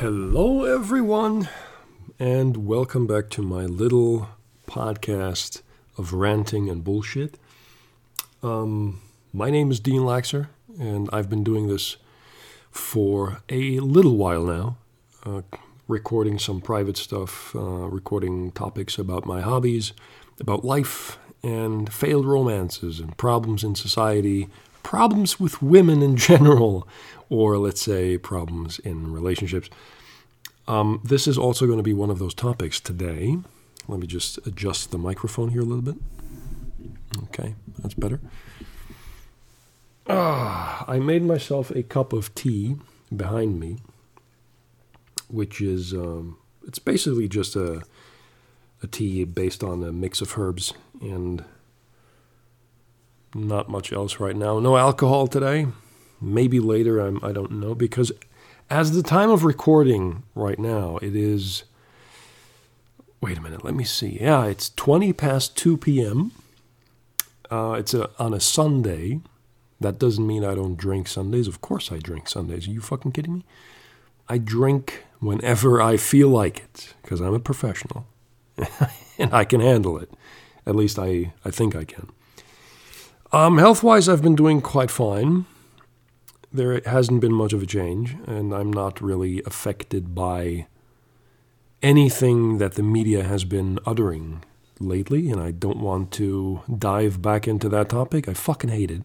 Hello, everyone, and welcome back to my little podcast of ranting and bullshit. Um, my name is Dean Laxer, and I've been doing this for a little while now, uh, recording some private stuff, uh, recording topics about my hobbies, about life, and failed romances, and problems in society, problems with women in general, or let's say problems in relationships. Um, this is also going to be one of those topics today. Let me just adjust the microphone here a little bit. Okay, that's better. Ah, I made myself a cup of tea behind me, which is um, it's basically just a a tea based on a mix of herbs and not much else right now. No alcohol today. Maybe later. I'm, I don't know because as the time of recording right now, it is. Wait a minute. Let me see. Yeah, it's twenty past two p.m. Uh, it's a, on a Sunday. That doesn't mean I don't drink Sundays. Of course I drink Sundays. Are you fucking kidding me? I drink whenever I feel like it because I'm a professional and I can handle it. At least I, I think I can. Um, health wise, I've been doing quite fine. There hasn't been much of a change, and I'm not really affected by anything that the media has been uttering lately, and I don't want to dive back into that topic. I fucking hate it.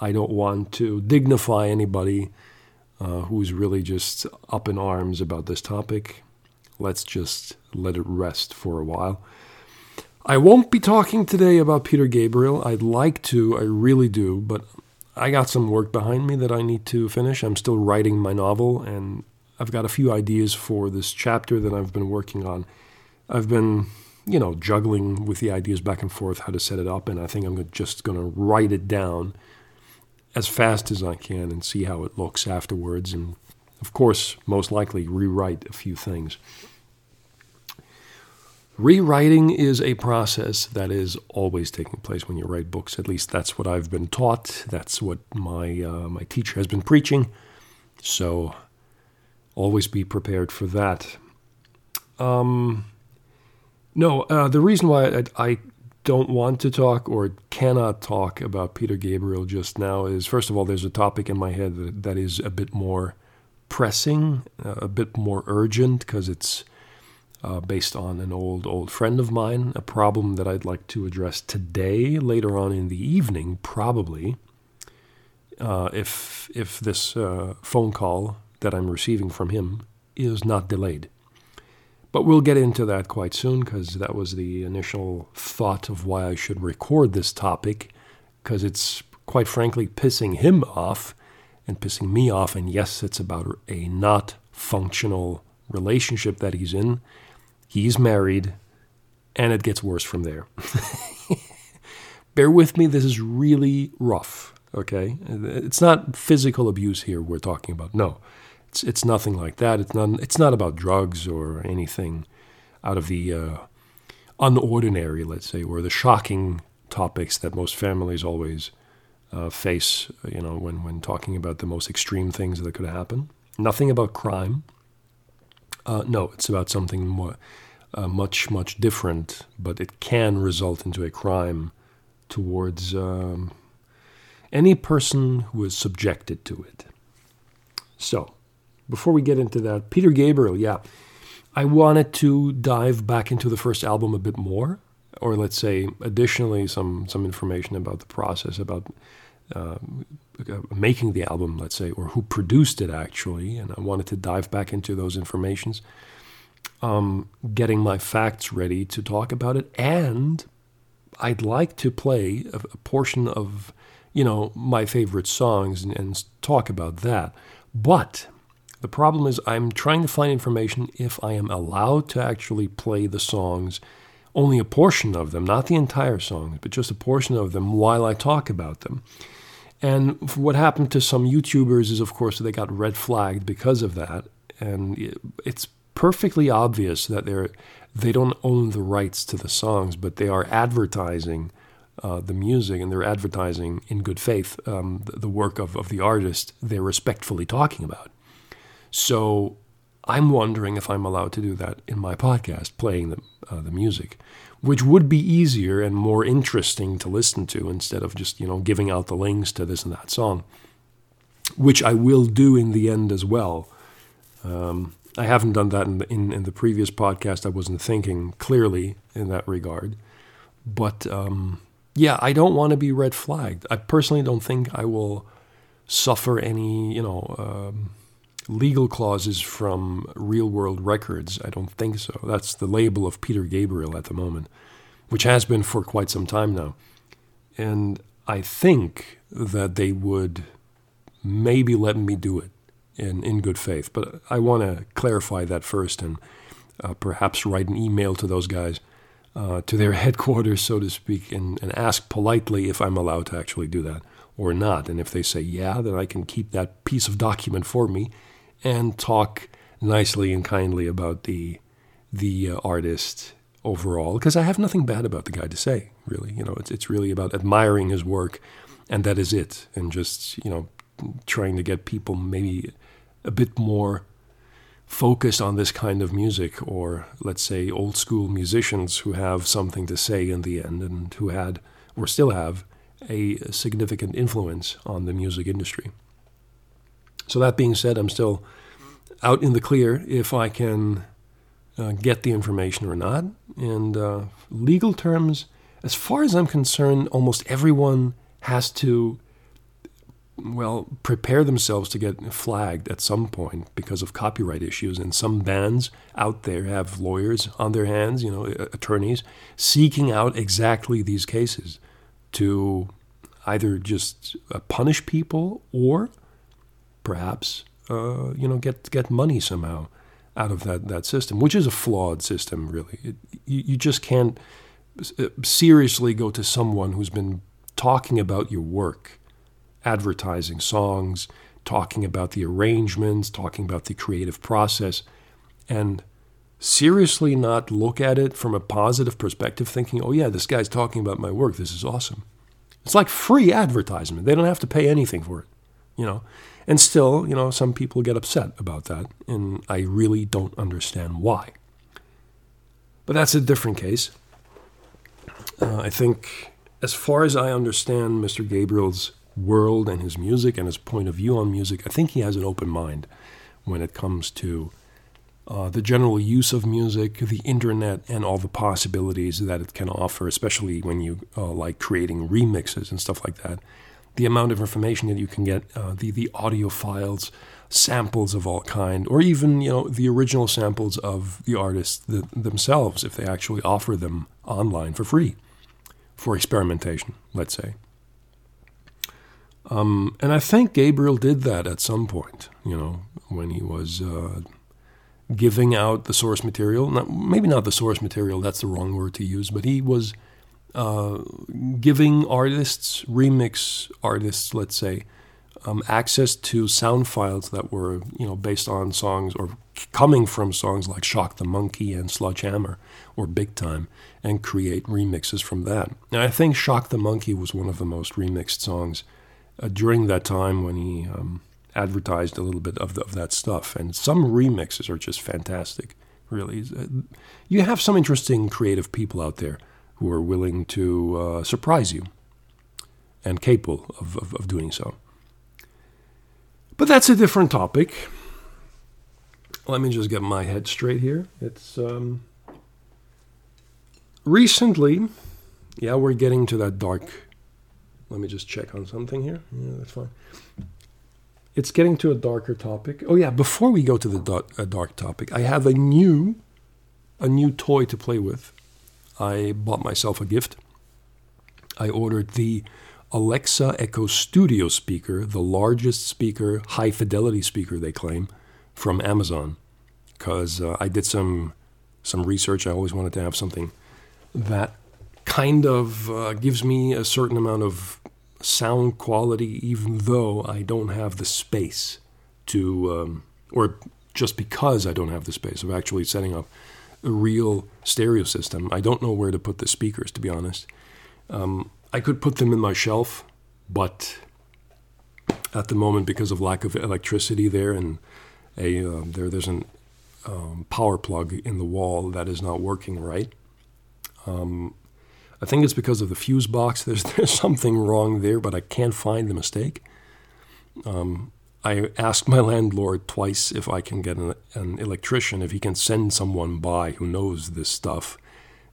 I don't want to dignify anybody uh, who's really just up in arms about this topic. Let's just let it rest for a while. I won't be talking today about Peter Gabriel. I'd like to, I really do, but I got some work behind me that I need to finish. I'm still writing my novel, and I've got a few ideas for this chapter that I've been working on. I've been, you know, juggling with the ideas back and forth how to set it up, and I think I'm just going to write it down as fast as I can and see how it looks afterwards. And of course, most likely rewrite a few things. Rewriting is a process that is always taking place when you write books. At least that's what I've been taught. That's what my uh, my teacher has been preaching. So always be prepared for that. Um, no, uh, the reason why I, I don't want to talk or cannot talk about Peter Gabriel just now is first of all, there's a topic in my head that, that is a bit more pressing, uh, a bit more urgent because it's uh, based on an old, old friend of mine, a problem that I'd like to address today, later on in the evening, probably. Uh, if if this uh, phone call that I'm receiving from him is not delayed. But we'll get into that quite soon because that was the initial thought of why I should record this topic because it's quite frankly pissing him off and pissing me off. And yes, it's about a not functional relationship that he's in. He's married, and it gets worse from there. Bear with me, this is really rough, okay? It's not physical abuse here we're talking about. No. It's it's nothing like that. It's not it's not about drugs or anything out of the uh, unordinary, let's say, or the shocking topics that most families always uh, face. You know, when when talking about the most extreme things that could happen. Nothing about crime. Uh, no, it's about something more, uh, much much different, but it can result into a crime towards um, any person who is subjected to it. So, before we get into that, Peter Gabriel, yeah, I wanted to dive back into the first album a bit more, or let's say, additionally, some some information about the process, about uh, making the album, let's say, or who produced it actually, and I wanted to dive back into those informations, um, getting my facts ready to talk about it, and I'd like to play a, a portion of, you know, my favorite songs and, and talk about that, but the problem is, I'm trying to find information if I am allowed to actually play the songs, only a portion of them, not the entire songs, but just a portion of them while I talk about them. And what happened to some YouTubers is, of course, they got red flagged because of that. And it's perfectly obvious that they're they don't own the rights to the songs, but they are advertising uh, the music and they're advertising in good faith um, the, the work of, of the artist they're respectfully talking about. So I'm wondering if I'm allowed to do that in my podcast, playing the, uh, the music, which would be easier and more interesting to listen to instead of just, you know, giving out the links to this and that song, which I will do in the end as well. Um, I haven't done that in the, in, in, the previous podcast. I wasn't thinking clearly in that regard. But um, yeah, I don't want to be red flagged. I personally don't think I will suffer any, you know, um, legal clauses from real world records. I don't think so. That's the label of Peter Gabriel at the moment, which has been for quite some time now. And I think that they would maybe let me do it in, in good faith. But I want to clarify that first and uh, perhaps write an email to those guys, uh, to their headquarters, so to speak, and, and ask politely if I'm allowed to actually do that or not. And if they say yeah, then I can keep that piece of document for me and talk nicely and kindly about the the uh, artist overall because I have nothing bad about the guy to say really you know it's it's really about admiring his work and that is it and just you know trying to get people maybe a bit more focused on this kind of music or let's say old school musicians who have something to say in the end and who had or still have a significant influence on the music industry. So, that being said, I'm still out in the clear if I can uh, get the information or not. And uh, legal terms, as far as I'm concerned, almost everyone has to, well, prepare themselves to get flagged at some point because of copyright issues. And some bands out there have lawyers on their hands, you know, attorneys, seeking out exactly these cases to either just uh, punish people or perhaps uh, you know get get money somehow out of that that system, which is a flawed system. Really, it, you, you just can't uh, seriously go to someone who's been talking about your work, advertising songs, talking about the arrangements, talking about the creative process, and seriously not look at it from a positive perspective, thinking, oh, yeah, this guy's talking about my work. This is awesome. It's like free advertisement. They don't have to pay anything for it, you know. And still, you know, some people get upset about that, and I really don't understand why. But that's a different case. Uh, I think, as far as I understand Mr. Gabriel's world and his music and his point of view on music, I think he has an open mind when it comes to uh, the general use of music, the internet, and all the possibilities that it can offer, especially when you uh, like creating remixes and stuff like that. The amount of information that you can get, uh, the the audio files, samples of all kind, or even you know the original samples of the artists themselves, if they actually offer them online for free, for experimentation, let's say. Um, and I think Gabriel did that at some point, you know, when he was uh, giving out the source material. Not, maybe not the source material, that's the wrong word to use, but he was uh, giving artists, remix artists, let's say, um, access to sound files that were, you know, based on songs or coming from songs like Shock the Monkey and Sledgehammer or Big Time, and create remixes from that. And I think Shock the Monkey was one of the most remixed songs uh, during that time when he um, advertised a little bit of, the, of that stuff. And some remixes are just fantastic, really. Uh, you have some interesting creative people out there who are willing to uh, surprise you and capable of, of, of doing so. But that's a different topic. Let me just get my head straight here. It's um, recently, yeah, we're getting to that dark. Let me just check on something here. Yeah, that's fine it's getting to a darker topic. Oh yeah, before we go to the dark, topic, I have a new a new toy to play with. I bought myself a gift. I ordered the Alexa Echo Studio speaker, the largest speaker, high fidelity speaker they claim, from Amazon. Because uh, I did some some research. I always wanted to have something that kind of uh, gives me a certain amount of sound quality, even though I don't have the space to, um, or just because I don't have the space of actually setting up a real stereo system. I don't know where to put the speakers, to be honest. Um, I could put them in my shelf, but at the moment, because of lack of electricity there and a uh, there there's an um, power plug in the wall that is not working right. Um, I think it's because of the fuse box. There's there's something wrong there, but I can't find the mistake. Um, I asked my landlord twice if I can get an, an, electrician, if he can send someone by who knows this stuff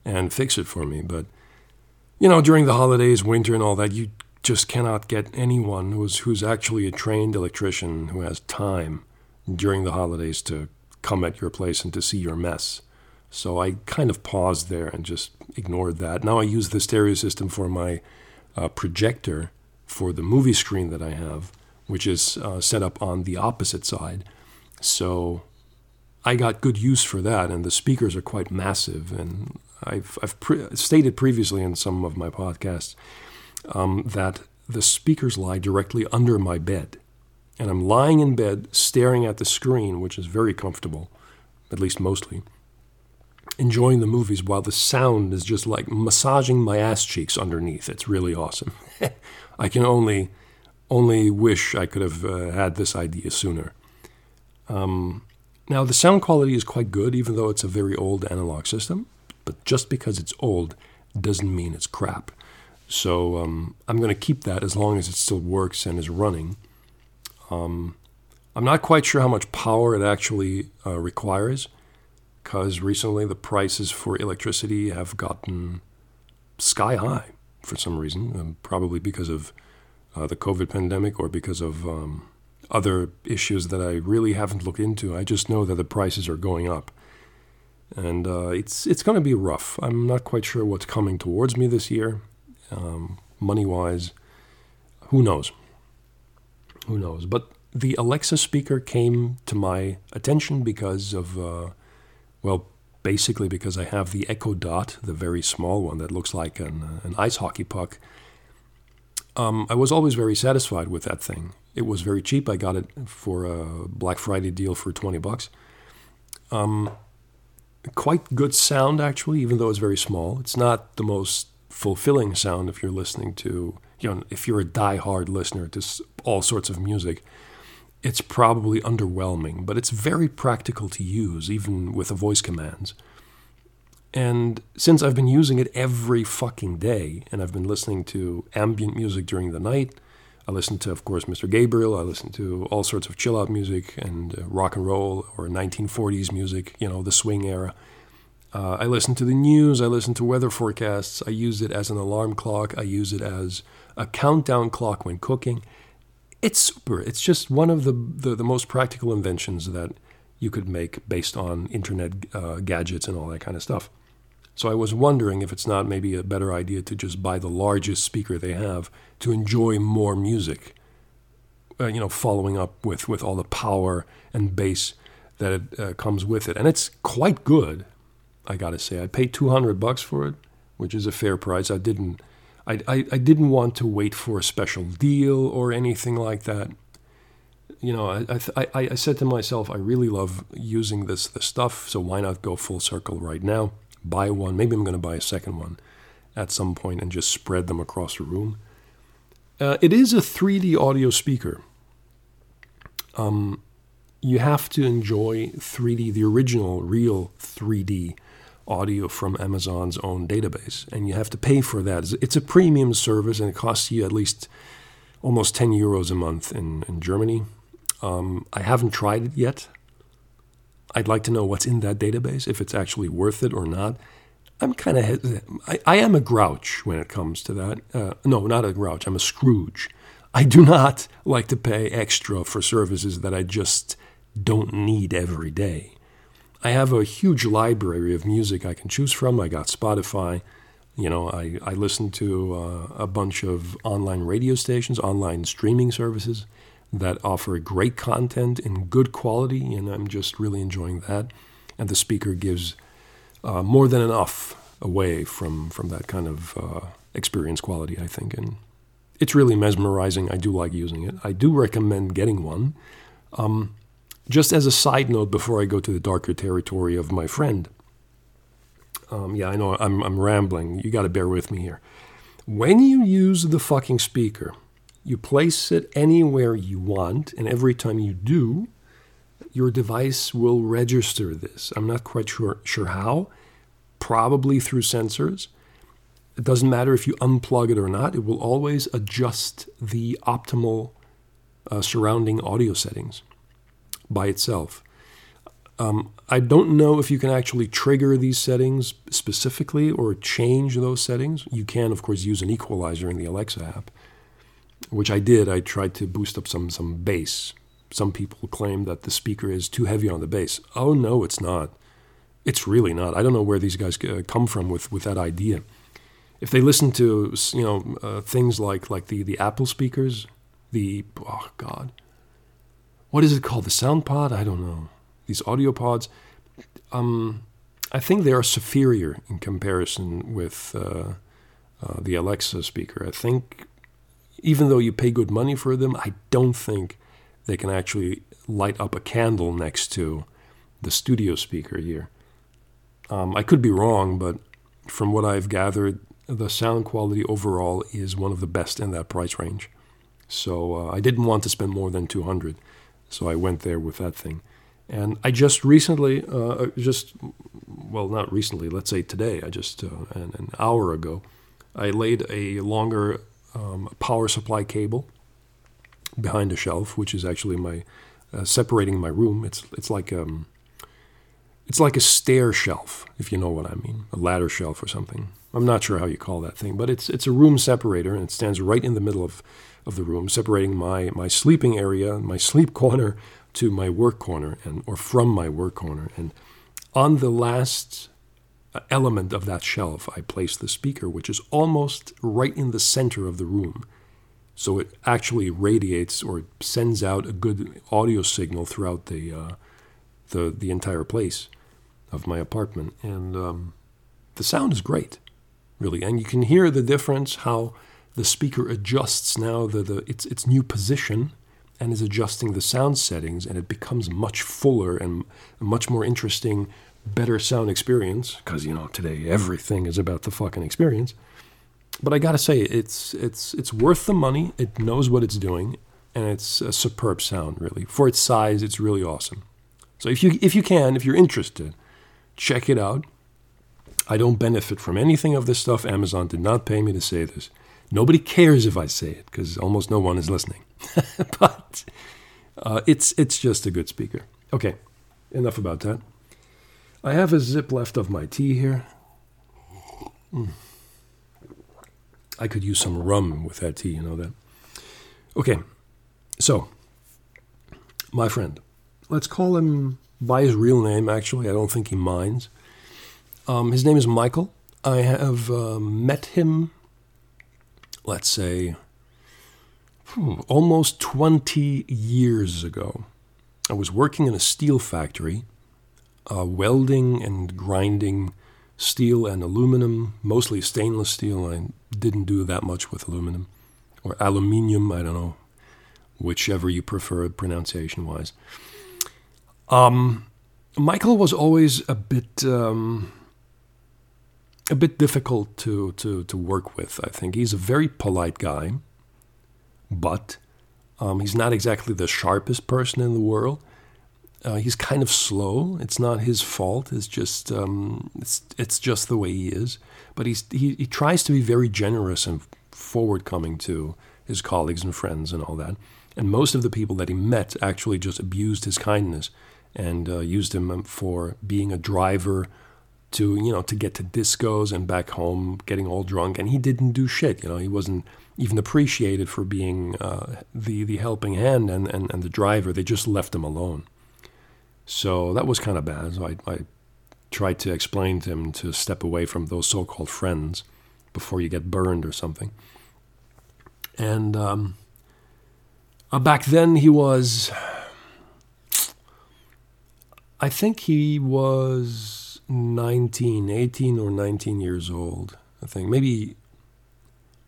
and fix it for me. But, you know, during the holidays, winter, and all that, you just cannot get anyone who's, who's actually a trained electrician who has time during the holidays to come at your place and to see your mess. So I kind of paused there and just ignored that. Now I use the stereo system for my uh, projector for the movie screen that I have which is uh, set up on the opposite side. So I got good use for that, and the speakers are quite massive. And I've, I've pre- stated previously in some of my podcasts um, that the speakers lie directly under my bed. And I'm lying in bed staring at the screen, which is very comfortable, at least mostly, enjoying the movies while the sound is just like massaging my ass cheeks underneath. It's really awesome. I can only only wish I could have uh, had this idea sooner. Um, now, the sound quality is quite good, even though it's a very old analog system. But just because it's old doesn't mean it's crap. So um, I'm going to keep that as long as it still works and is running. Um, I'm not quite sure how much power it actually uh, requires, because recently the prices for electricity have gotten sky high for some reason, um, probably because of uh, the COVID pandemic or because of um, other issues that I really haven't looked into. I just know that the prices are going up, and uh, it's it's going to be rough. I'm not quite sure what's coming towards me this year, um, money wise. Who knows? Who knows? But the Alexa speaker came to my attention because of, uh, well, basically because I have the Echo Dot, the very small one that looks like an, an ice hockey puck um, I was always very satisfied with that thing. It was very cheap. I got it for a Black Friday deal for 20 bucks. Um, quite good sound, actually, even though it's very small. It's not the most fulfilling sound if you're listening to, you know, if you're a die-hard listener to all sorts of music. It's probably underwhelming, but it's very practical to use, even with the voice commands. And since I've been using it every fucking day, and I've been listening to ambient music during the night, I listen to, of course, Mr. Gabriel. I listen to all sorts of chill out music and uh, rock and roll or 1940s music, you know, the swing era. Uh, I listen to the news. I listen to weather forecasts. I use it as an alarm clock. I use it as a countdown clock when cooking. It's super. It's just one of the, the, the most practical inventions that you could make based on internet uh, gadgets and all that kind of stuff. So I was wondering if it's not maybe a better idea to just buy the largest speaker they have to enjoy more music. Uh, you know, following up with, with all the power and bass that it, uh, comes with it, and it's quite good. I got to say, I paid two hundred bucks for it, which is a fair price. I didn't, I, I, I didn't want to wait for a special deal or anything like that. You know, I, I, I said to myself, I really love using this this stuff, so why not go full circle right now? buy one. Maybe I'm going to buy a second one at some point and just spread them across the room. Uh, it is a 3D audio speaker. Um, you have to enjoy 3D, the original, real 3D audio from Amazon's own database, and you have to pay for that. It's a premium service, and it costs you at least almost 10 euros a month in, in Germany. Um, I haven't tried it yet. I'd like to know what's in that database, if it's actually worth it or not. I'm kind of, I, I, am a grouch when it comes to that. Uh, no, not a grouch, I'm a Scrooge. I do not like to pay extra for services that I just don't need every day. I have a huge library of music I can choose from. I got Spotify. You know, I, I listen to uh, a bunch of online radio stations, online streaming services that offer great content in good quality, and I'm just really enjoying that. And the speaker gives uh, more than enough away from from that kind of uh, experience quality, I think, and it's really mesmerizing. I do like using it. I do recommend getting one. Um, just as a side note, before I go to the darker territory of my friend, um, yeah, I know I'm, I'm rambling. You got to bear with me here. When you use the fucking speaker, you place it anywhere you want, and every time you do, your device will register this. I'm not quite sure, sure how, probably through sensors. It doesn't matter if you unplug it or not, it will always adjust the optimal uh, surrounding audio settings by itself. Um, I don't know if you can actually trigger these settings specifically or change those settings. You can, of course, use an equalizer in the Alexa app, which I did. I tried to boost up some some bass. Some people claim that the speaker is too heavy on the bass. Oh no, it's not. It's really not. I don't know where these guys uh, come from with, with that idea. If they listen to you know uh, things like like the the Apple speakers, the oh god, what is it called? The sound pod? I don't know these audio pods, um, I think they are superior in comparison with uh, uh, the Alexa speaker. I think even though you pay good money for them, I don't think they can actually light up a candle next to the studio speaker here. Um, I could be wrong, but from what I've gathered, the sound quality overall is one of the best in that price range. So uh, I didn't want to spend more than 200, so I went there with that thing. And I just recently, uh, just, well, not recently, let's say today, I just, uh, an, an, hour ago, I laid a longer um, power supply cable behind a shelf, which is actually my, uh, separating my room. It's, it's like, um, it's like a stair shelf, if you know what I mean, a ladder shelf or something. I'm not sure how you call that thing, but it's, it's a room separator and it stands right in the middle of, of the room, separating my, my sleeping area, my sleep corner to my work corner and or from my work corner. And on the last element of that shelf I place the speaker which is almost right in the center of the room. So it actually radiates or sends out a good audio signal throughout the uh, the the entire place of my apartment. And um, the sound is great really. And you can hear the difference how the speaker adjusts now the, the its its new position and is adjusting the sound settings, and it becomes much fuller and much more interesting, better sound experience. Because you know today everything is about the fucking experience. But I gotta say, it's it's it's worth the money. It knows what it's doing, and it's a superb sound. Really, for its size, it's really awesome. So if you if you can, if you're interested, check it out. I don't benefit from anything of this stuff. Amazon did not pay me to say this. Nobody cares if I say it because almost no one is listening. but uh, it's it's just a good speaker. Okay, enough about that. I have a zip left of my tea here. Mm. I could use some rum with that tea, you know that. Okay, so my friend, let's call him by his real name. Actually, I don't think he minds. Um, his name is Michael. I have uh, met him let's say, almost 20 years ago. I was working in a steel factory, uh, welding and grinding steel and aluminum, mostly stainless steel. I didn't do that much with aluminum or aluminium, I don't know, whichever you prefer pronunciation wise. Um, Michael was always a bit. Um, a bit difficult to, to, to work with, I think. He's a very polite guy, but um, he's not exactly the sharpest person in the world. Uh, he's kind of slow. It's not his fault. It's just um, it's it's just the way he is. But he's he, he tries to be very generous and forward-coming to his colleagues and friends and all that. And most of the people that he met actually just abused his kindness and uh, used him for being a driver to you know to get to discos and back home getting all drunk and he didn't do shit you know he wasn't even appreciated for being uh, the the helping hand and, and, and the driver. They just left him alone. So that was kind of bad. So I, I tried to explain to him to step away from those so-called friends before you get burned or something. And um, uh, back then he was I think he was 19, 18 or 19 years old. I think maybe,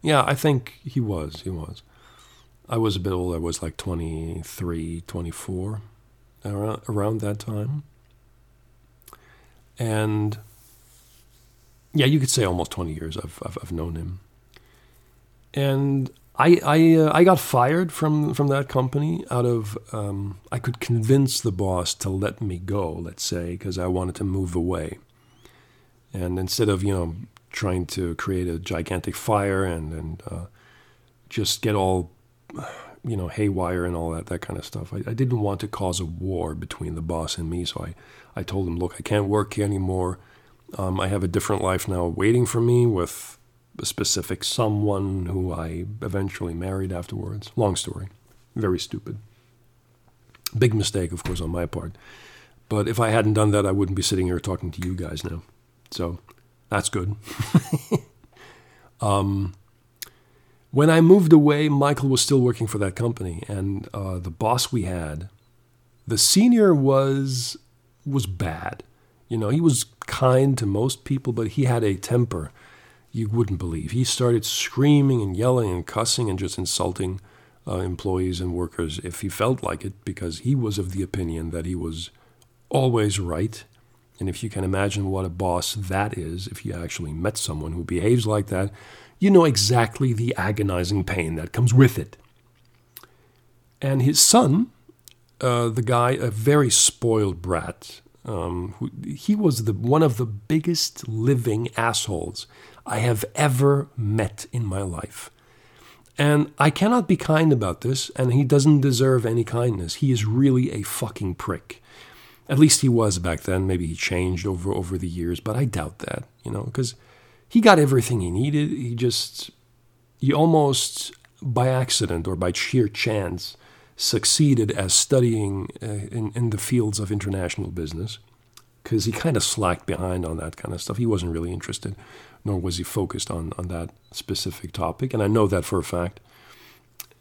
yeah, I think he was. He was. I was a bit older. I was like 23, 24, around, around that time. And yeah, you could say almost 20 years I've, I've, I've known him. And I I, uh, I got fired from from that company out of um, I could convince the boss to let me go. Let's say because I wanted to move away, and instead of you know trying to create a gigantic fire and and uh, just get all you know haywire and all that that kind of stuff. I, I, didn't want to cause a war between the boss and me, so I I told him, look, I can't work here anymore. Um, I have a different life now waiting for me with specific someone who I eventually married afterwards. Long story, very stupid. Big mistake, of course, on my part. But if I hadn't done that, I wouldn't be sitting here talking to you guys now. So that's good. um, when I moved away, Michael was still working for that company, and uh, the boss we had, the senior was was bad. You know, he was kind to most people, but he had a temper you wouldn't believe. He started screaming and yelling and cussing and just insulting uh, employees and workers if he felt like it, because he was of the opinion that he was always right. And if you can imagine what a boss that is, if you actually met someone who behaves like that, you know exactly the agonizing pain that comes with it. And his son, uh, the guy, a very spoiled brat, um, who, he was the, one of the biggest living assholes I have ever met in my life. And I cannot be kind about this, and he doesn't deserve any kindness. He is really a fucking prick. At least he was back then. Maybe he changed over over the years, but I doubt that, you know, because he got everything he needed. He just he almost by accident or by sheer chance succeeded as studying uh, in, in the fields of international business because he kind of slacked behind on that kind of stuff. He wasn't really interested, nor was he focused on, on that specific topic. And I know that for a fact.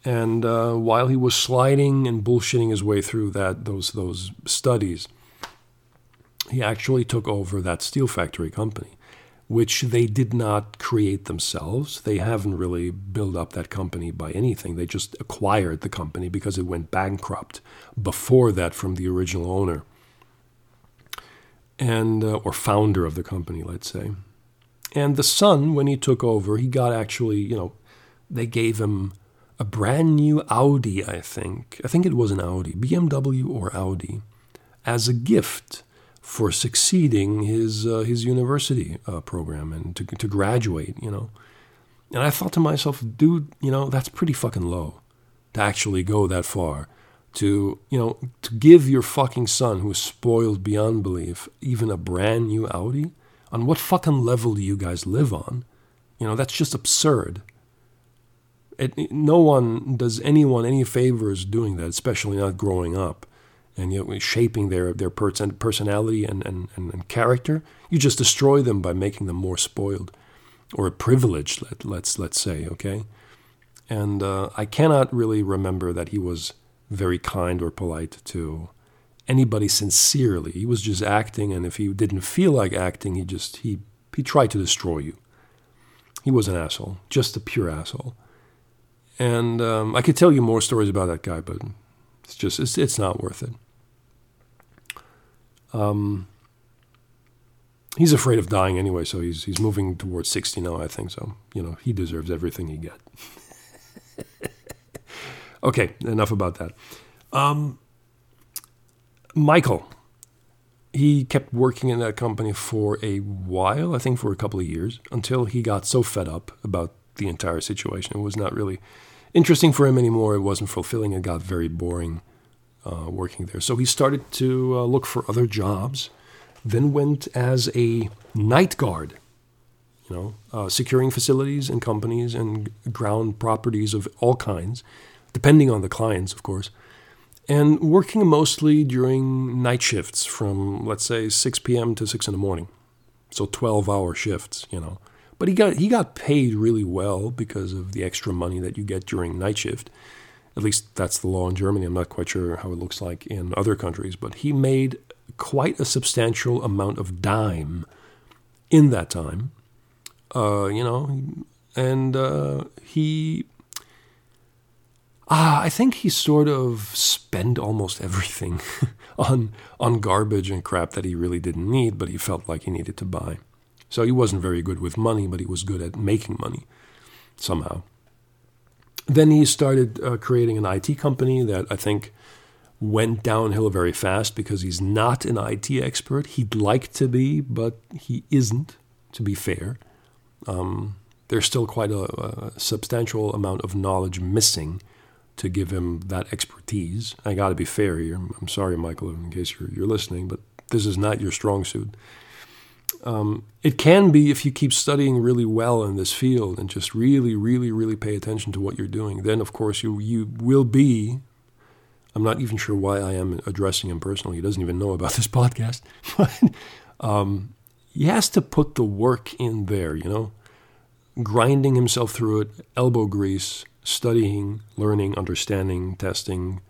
And uh, while he was sliding and bullshitting his way through that those those studies, he actually took over that steel factory company, which they did not create themselves. They haven't really built up that company by anything. They just acquired the company because it went bankrupt before that from the original owner and uh, or founder of the company, let's say. And the son, when he took over, he got actually, you know, they gave him a brand new Audi, I think. I think it was an Audi, BMW or Audi, as a gift for succeeding his uh, his university uh, program and to to graduate, you know. And I thought to myself, dude, you know, that's pretty fucking low to actually go that far to you know to give your fucking son who is spoiled beyond belief even a brand new Audi on what fucking level do you guys live on? You know that's just absurd. It, no one does anyone any favors doing that especially not growing up and you know, shaping their their personality and, and, and, and character. You just destroy them by making them more spoiled or privileged let, let's let's say okay? And uh, I cannot really remember that he was very kind or polite to anybody sincerely. He was just acting, and if he didn't feel like acting, he just he he tried to destroy you. He was an asshole, just a pure asshole. And um, I could tell you more stories about that guy, but it's just it's it's not worth it. Um, he's afraid of dying anyway, so he's he's moving towards sixty now. I think so. You know, he deserves everything he gets. Okay, enough about that. Um, Michael, he kept working in that company for a while, I think for a couple of years, until he got so fed up about the entire situation. It was not really interesting for him anymore. It wasn't fulfilling. It got very boring uh, working there. So he started to uh, look for other jobs, then went as a night guard, you know, uh, securing facilities and companies and ground properties of all kinds depending on the clients, of course, and working mostly during night shifts from, let's say, 6 p.m. to 6 in the morning. So 12 hour shifts, you know. But he got, he got paid really well because of the extra money that you get during night shift. At least that's the law in Germany. I'm not quite sure how it looks like in other countries, but he made quite a substantial amount of dime in that time. Uh, you know, and uh, he uh, I think he sort of spent almost everything on on garbage and crap that he really didn't need, but he felt like he needed to buy. So he wasn't very good with money, but he was good at making money somehow. then he started uh, creating an IT company that I think went downhill very fast because he's not an IT expert. He'd like to be, but he isn't, to be fair. Um, there's still quite a, a, substantial amount of knowledge missing to give him that expertise. I got to be fair here. I'm sorry, Michael, in case you're, you're listening, but this is not your strong suit. Um, it can be if you keep studying really well in this field and just really, really, really pay attention to what you're doing. Then, of course, you you will be. I'm not even sure why I am addressing him personally. He doesn't even know about this podcast, but um, he has to put the work in there. You know, grinding himself through it, elbow grease, studying, learning, understanding, testing,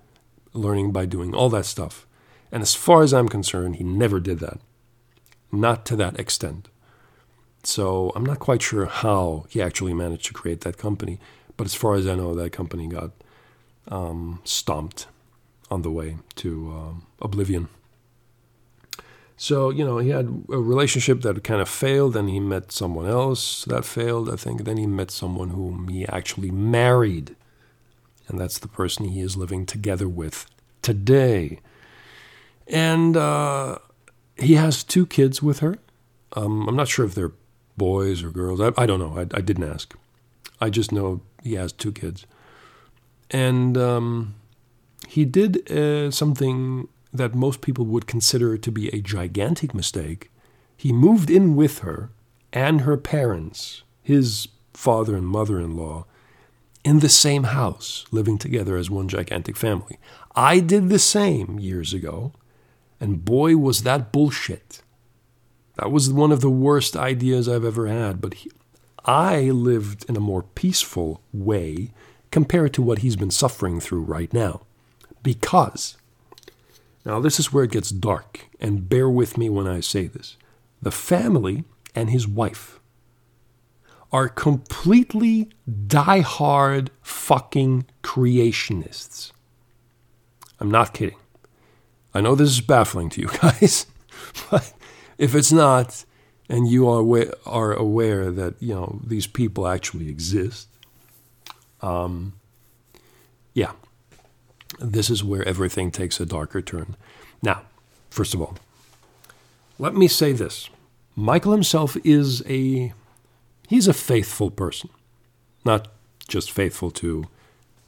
learning by doing all that stuff. And as far as I'm concerned, he never did that not to that extent. So I'm not quite sure how he actually managed to create that company. But as far as I know, that company got um, stomped on the way to um, oblivion. So, you know, he had a relationship that kind of failed, then he met someone else that failed, I think. Then he met someone whom he actually married. And that's the person he is living together with today. And uh, he has two kids with her. Um, I'm not sure if they're boys or girls. I, I don't know. I, I, didn't ask. I just know he has two kids. And um, he did uh, something that most people would consider to be a gigantic mistake. He moved in with her and her parents, his father and mother in law, in the same house, living together as one gigantic family. I did the same years ago. And boy, was that bullshit. That was one of the worst ideas I've ever had. But he, I lived in a more peaceful way compared to what he's been suffering through right now. Because, now this is where it gets dark, and bear with me when I say this. The family and his wife are completely die-hard fucking creationists. I'm not kidding. I know this is baffling to you guys, but if it's not, and you are aware, are aware that you know these people actually exist, um, yeah, this is where everything takes a darker turn. Now, first of all, let me say this: Michael himself is a he's a faithful person, not just faithful to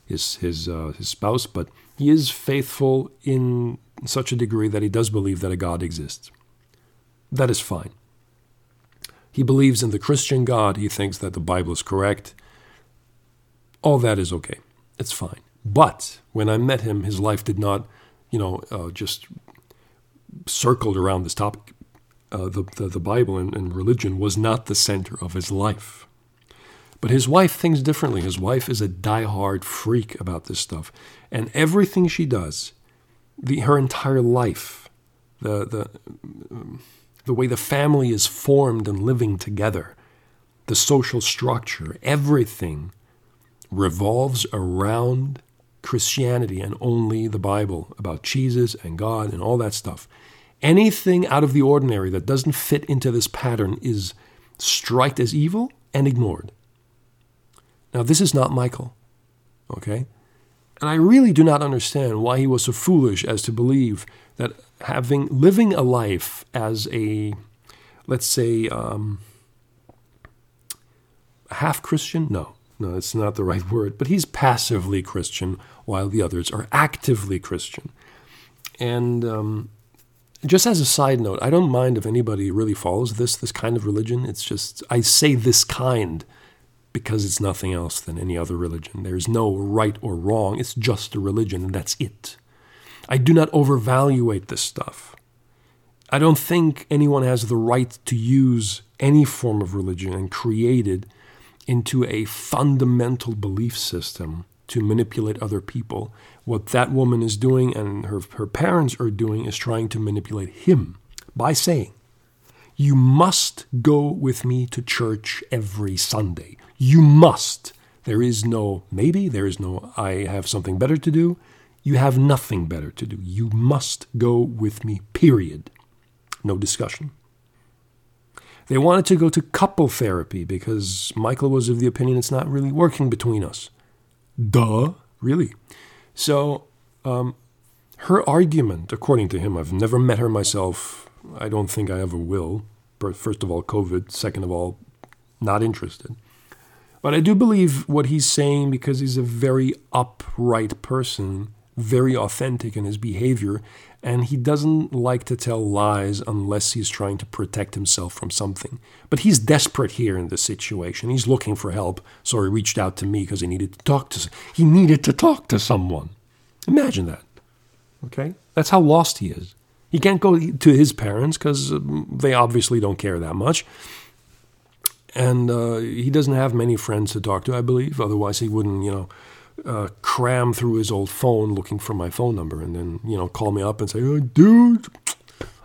his his uh, his spouse, but he is faithful in such a degree that he does believe that a God exists. That is fine. He believes in the Christian God. He thinks that the Bible is correct. All that is okay. It's fine. But when I met him, his life did not, you know, uh, just circled around this topic. Uh, the, the, the, Bible and, and religion was not the center of his life. But his wife thinks differently. His wife is a die-hard freak about this stuff. And everything she does the, her entire life, the, the, the way the family is formed and living together, the social structure, everything revolves around Christianity and only the Bible about Jesus and God and all that stuff. Anything out of the ordinary that doesn't fit into this pattern is striked as evil and ignored. Now, this is not Michael, okay? And I really do not understand why he was so foolish as to believe that having living a life as a, let's say, um, half Christian. No, no, it's not the right word. But he's passively Christian, while the others are actively Christian. And um, just as a side note, I don't mind if anybody really follows this this kind of religion. It's just I say this kind because it's nothing else than any other religion. There's no right or wrong, it's just a religion, and that's it. I do not overvaluate this stuff. I don't think anyone has the right to use any form of religion and create it into a fundamental belief system to manipulate other people. What that woman is doing and her, her parents are doing is trying to manipulate him by saying, You must go with me to church every Sunday. You must. There is no maybe, there is no I have something better to do. You have nothing better to do. You must go with me, period. No discussion. They wanted to go to couple therapy because Michael was of the opinion it's not really working between us. Duh, really. So, um, her argument, according to him, I've never met her myself. I don't think I ever will. First of all, COVID. Second of all, not interested. But I do believe what he's saying because he's a very upright person, very authentic in his behavior, and he doesn't like to tell lies unless he's trying to protect himself from something. But he's desperate here in this situation. He's looking for help, so he reached out to me because he needed to talk to he needed to talk to someone. Imagine that. Okay? That's how lost he is. He can't go to his parents because um, they obviously don't care that much. And uh, he doesn't have many friends to talk to, I believe. Otherwise, he wouldn't, you know, uh, cram through his old phone looking for my phone number and then, you know, call me up and say, oh, dude,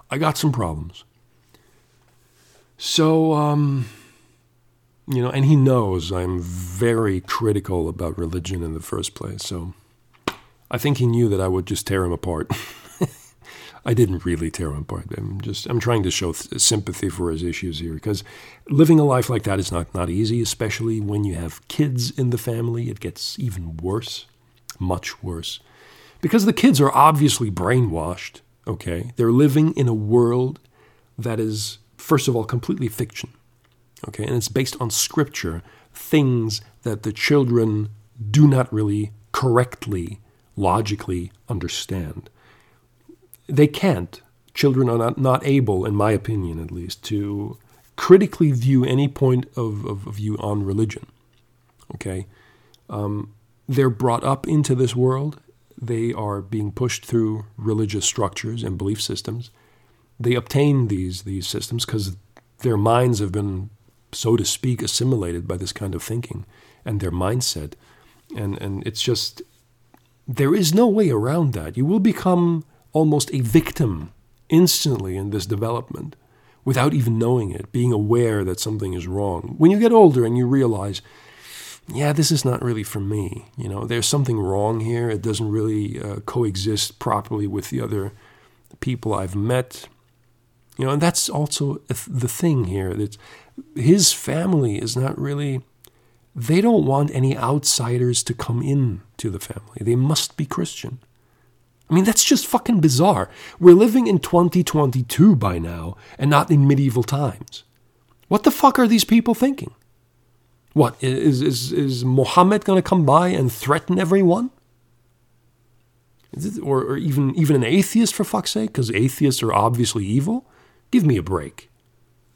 I got some problems. So, um, you know, and he knows I'm very critical about religion in the first place. So I think he knew that I would just tear him apart. I didn't really tear him apart. I'm just I'm trying to show th- sympathy for his issues here because living a life like that is not not easy, especially when you have kids in the family. It gets even worse, much worse, because the kids are obviously brainwashed. Okay, they're living in a world that is first of all completely fiction. Okay, and it's based on scripture, things that the children do not really correctly, logically understand they can't. Children are not, not able, in my opinion at least, to critically view any point of, of, view on religion. Okay? Um, they're brought up into this world. They are being pushed through religious structures and belief systems. They obtain these, these systems because their minds have been, so to speak, assimilated by this kind of thinking and their mindset. And, and it's just, there is no way around that. You will become almost a victim instantly in this development without even knowing it, being aware that something is wrong. When you get older and you realize, yeah, this is not really for me, you know, there's something wrong here. It doesn't really uh, coexist properly with the other people I've met. You know, and that's also the thing here. That his family is not really, they don't want any outsiders to come in to the family. They must be Christian. I mean, that's just fucking bizarre. We're living in 2022 by now and not in medieval times. What the fuck are these people thinking? What, is, is, is Muhammad going to come by and threaten everyone? Or, or even, even an atheist, for fuck's sake, because atheists are obviously evil? Give me a break.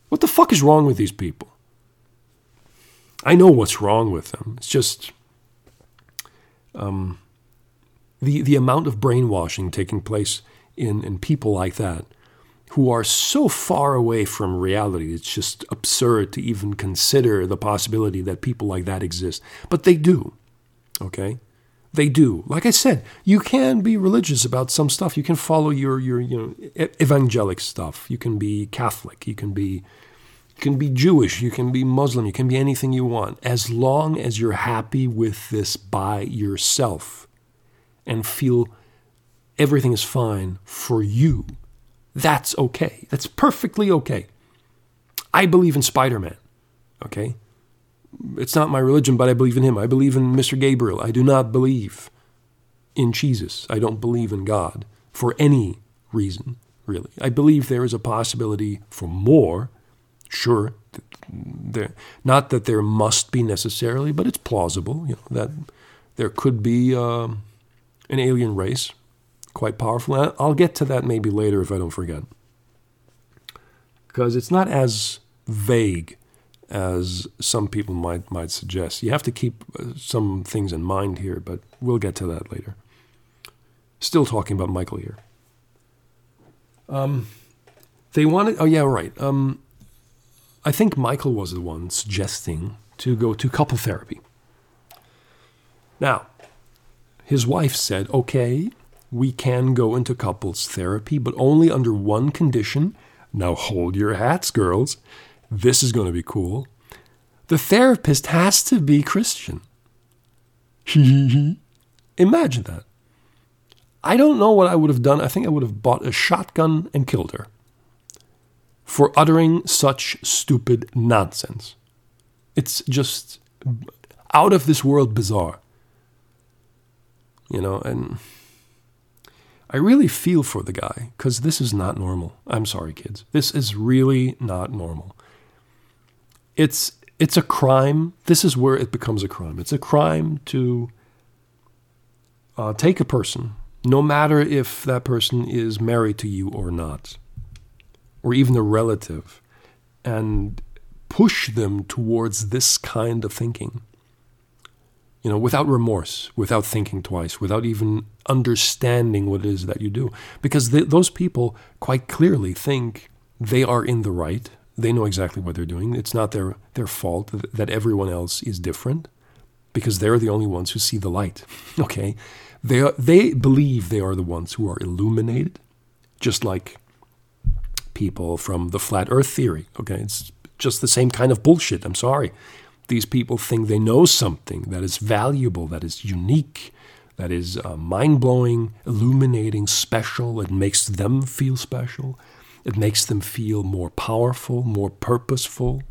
What the fuck is wrong with these people? I know what's wrong with them. It's just. Um, the, the amount of brainwashing taking place in, in people like that who are so far away from reality, it's just absurd to even consider the possibility that people like that exist. But they do, okay? They do. Like I said, you can be religious about some stuff. You can follow your, your you know, evangelic stuff. You can be Catholic. You can be you can be Jewish, you can be Muslim, you can be anything you want, as long as you're happy with this by yourself and feel everything is fine for you, that's okay. That's perfectly okay. I believe in Spider Man, okay? It's not my religion, but I believe in him. I believe in Mr. Gabriel. I do not believe in Jesus. I don't believe in God for any reason, really. I believe there is a possibility for more. Sure, there, not that there must be necessarily, but it's plausible. You know that there could be um, an alien race, quite powerful. I'll get to that maybe later if I don't forget. Because it's not as vague as some people might, might suggest. You have to keep uh, some things in mind here, but we'll get to that later. Still talking about Michael here. Um, they wanted, oh, yeah, right. Um, I think Michael was the one suggesting to go to couple therapy. Now, his wife said, okay, we can go into couples therapy, but only under one condition. Now hold your hats, girls. This is going to be cool. The therapist has to be Christian. Imagine that. I don't know what I would have done. I think I would have bought a shotgun and killed her for uttering such stupid nonsense. It's just out of this world bizarre. You know, and I really feel for the guy because this is not normal. I'm sorry, kids. This is really not normal. It's it's a crime. This is where it becomes a crime. It's a crime to uh, take a person, no matter if that person is married to you or not, or even a relative, and push them towards this kind of thinking. You know, without remorse, without thinking twice, without even understanding what it is that you do. Because those people quite clearly think they are in the right. They know exactly what they're doing. It's not their, their fault that everyone else is different because they're the only ones who see the light. Okay? They, are, they believe they are the ones who are illuminated, just like people from the flat earth theory. Okay? It's just the same kind of bullshit. I'm sorry. These people think they know something that is valuable, that is unique, that is uh, mind blowing, illuminating, special. It makes them feel special. It makes them feel more powerful, more purposeful.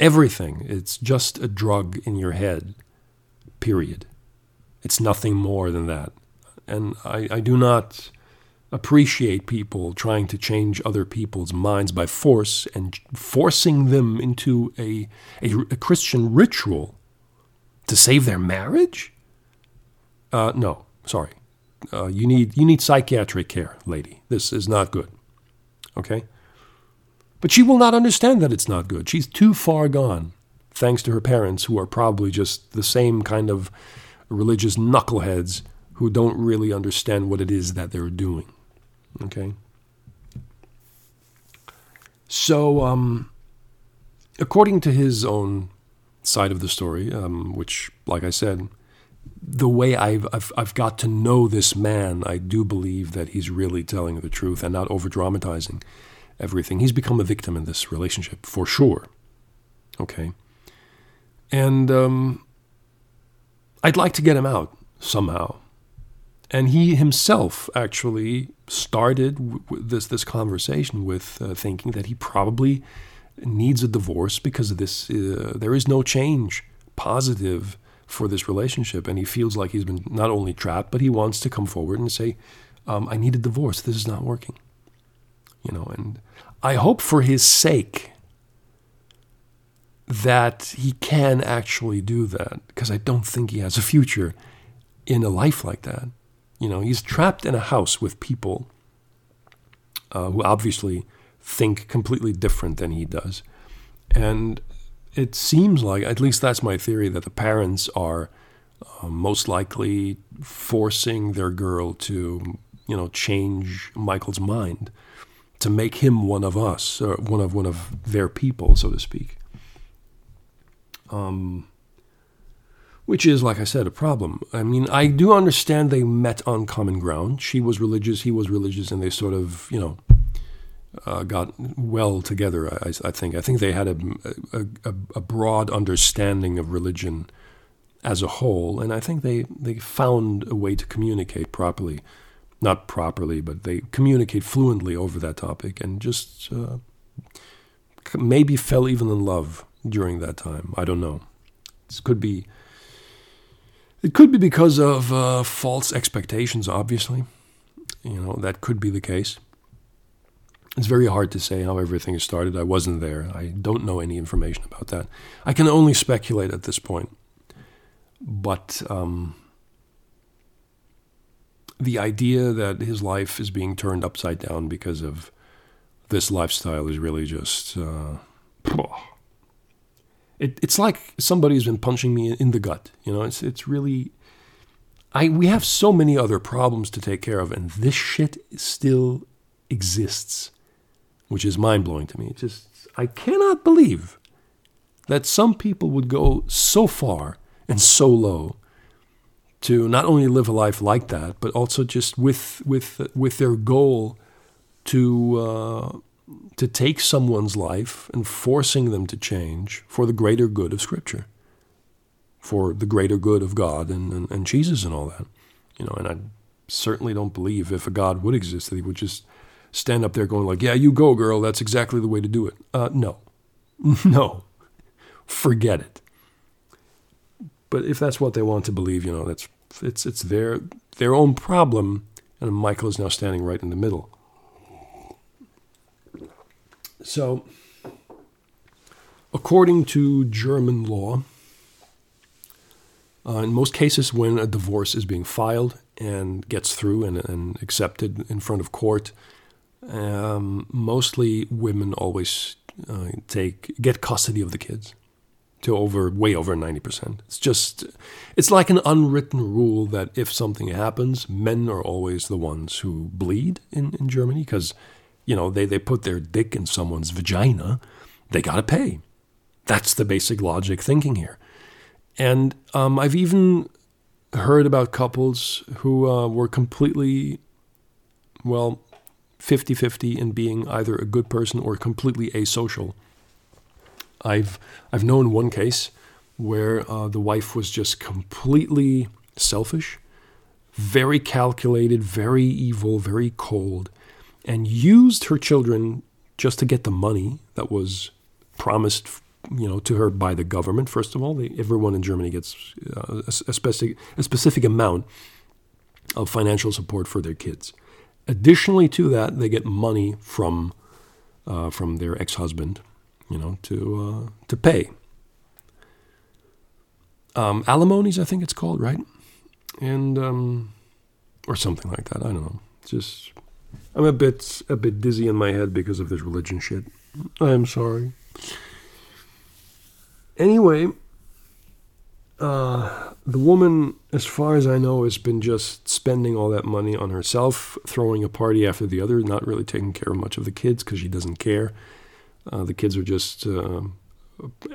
Everything. It's just a drug in your head, period. It's nothing more than that. And I, I do not appreciate people trying to change other people's minds by force and forcing them into a, a, a Christian ritual to save their marriage? Uh, no, sorry. Uh, you need you need psychiatric care, lady. This is not good. Okay? But she will not understand that it's not good. She's too far gone, thanks to her parents, who are probably just the same kind of religious knuckleheads who don't really understand what it is that they're doing. Okay. So, um, according to his own side of the story, um, which, like I said, the way I've, I've, I've got to know this man, I do believe that he's really telling the truth and not over dramatizing everything. He's become a victim in this relationship for sure. Okay. And um, I'd like to get him out somehow. And he himself actually started w- this this conversation with uh, thinking that he probably needs a divorce because of this. Uh, there is no change positive for this relationship, and he feels like he's been not only trapped, but he wants to come forward and say, um, "I need a divorce. This is not working." You know, and I hope for his sake that he can actually do that because I don't think he has a future in a life like that. You know, he's trapped in a house with people uh, who obviously think completely different than he does. And it seems like, at least that's my theory, that the parents are uh, most likely forcing their girl to, you know, change Michael's mind to make him one of us, or one of one of their people, so to speak. Um, which is, like I said, a problem. I mean, I do understand they met on common ground. She was religious, he was religious, and they sort of, you know, uh, got well together. I, I, think. I think they had a, a, a, broad understanding of religion as a whole, and I think they they found a way to communicate properly, not properly, but they communicate fluently over that topic, and just uh, maybe fell even in love during that time. I don't know. This could be it could be because of uh, false expectations, obviously. You know, that could be the case. It's very hard to say how everything started. I wasn't there. I don't know any information about that. I can only speculate at this point. But um, the idea that his life is being turned upside down because of this lifestyle is really just. Uh, it, it's like somebody's been punching me in the gut. You know, it's it's really. I we have so many other problems to take care of, and this shit still exists, which is mind blowing to me. It's just I cannot believe that some people would go so far and so low to not only live a life like that, but also just with with with their goal to uh, to take someone's life and forcing them to change for the greater good of Scripture, for the greater good of God and, and, and Jesus and all that. You know, and I certainly don't believe if a God would exist that he would just stand up there going like, "Yeah, you go, girl. That's exactly the way to do it." Uh, no, no, forget it. But if that's what they want to believe, you know, that's it's it's their their own problem, and Michael is now standing right in the middle. So, according to German law, uh, in most cases, when a divorce is being filed and gets through and, and accepted in front of court, um, mostly women always uh, take get custody of the kids to over way over 90%. It's just it's like an unwritten rule that if something happens, men are always the ones who bleed in, in Germany because you know they, they put their dick in someone's vagina, they gotta pay. That's the basic logic thinking here. And um, I've even heard about couples who uh, were completely, well, 50 50 in being either a good person or completely asocial. I've, I've known one case where uh, the wife was just completely selfish, very calculated, very evil, very cold, and used her children just to get the money that was promised you know, to her by the government. First of all, they, everyone in Germany gets uh, a, a, specific, a specific amount of financial support for their kids. Additionally to that, they get money from uh, from their ex-husband, you know, to uh, to pay. Um, alimonies, I think it's called, right? And um, or something like that. I don't know. Just I'm a bit a bit dizzy in my head because of this religion shit. I'm sorry. Anyway, uh, the woman, as far as I know, has been just spending all that money on herself, throwing a party after the other, not really taking care of much of the kids because she doesn't care. Uh, the kids are just uh,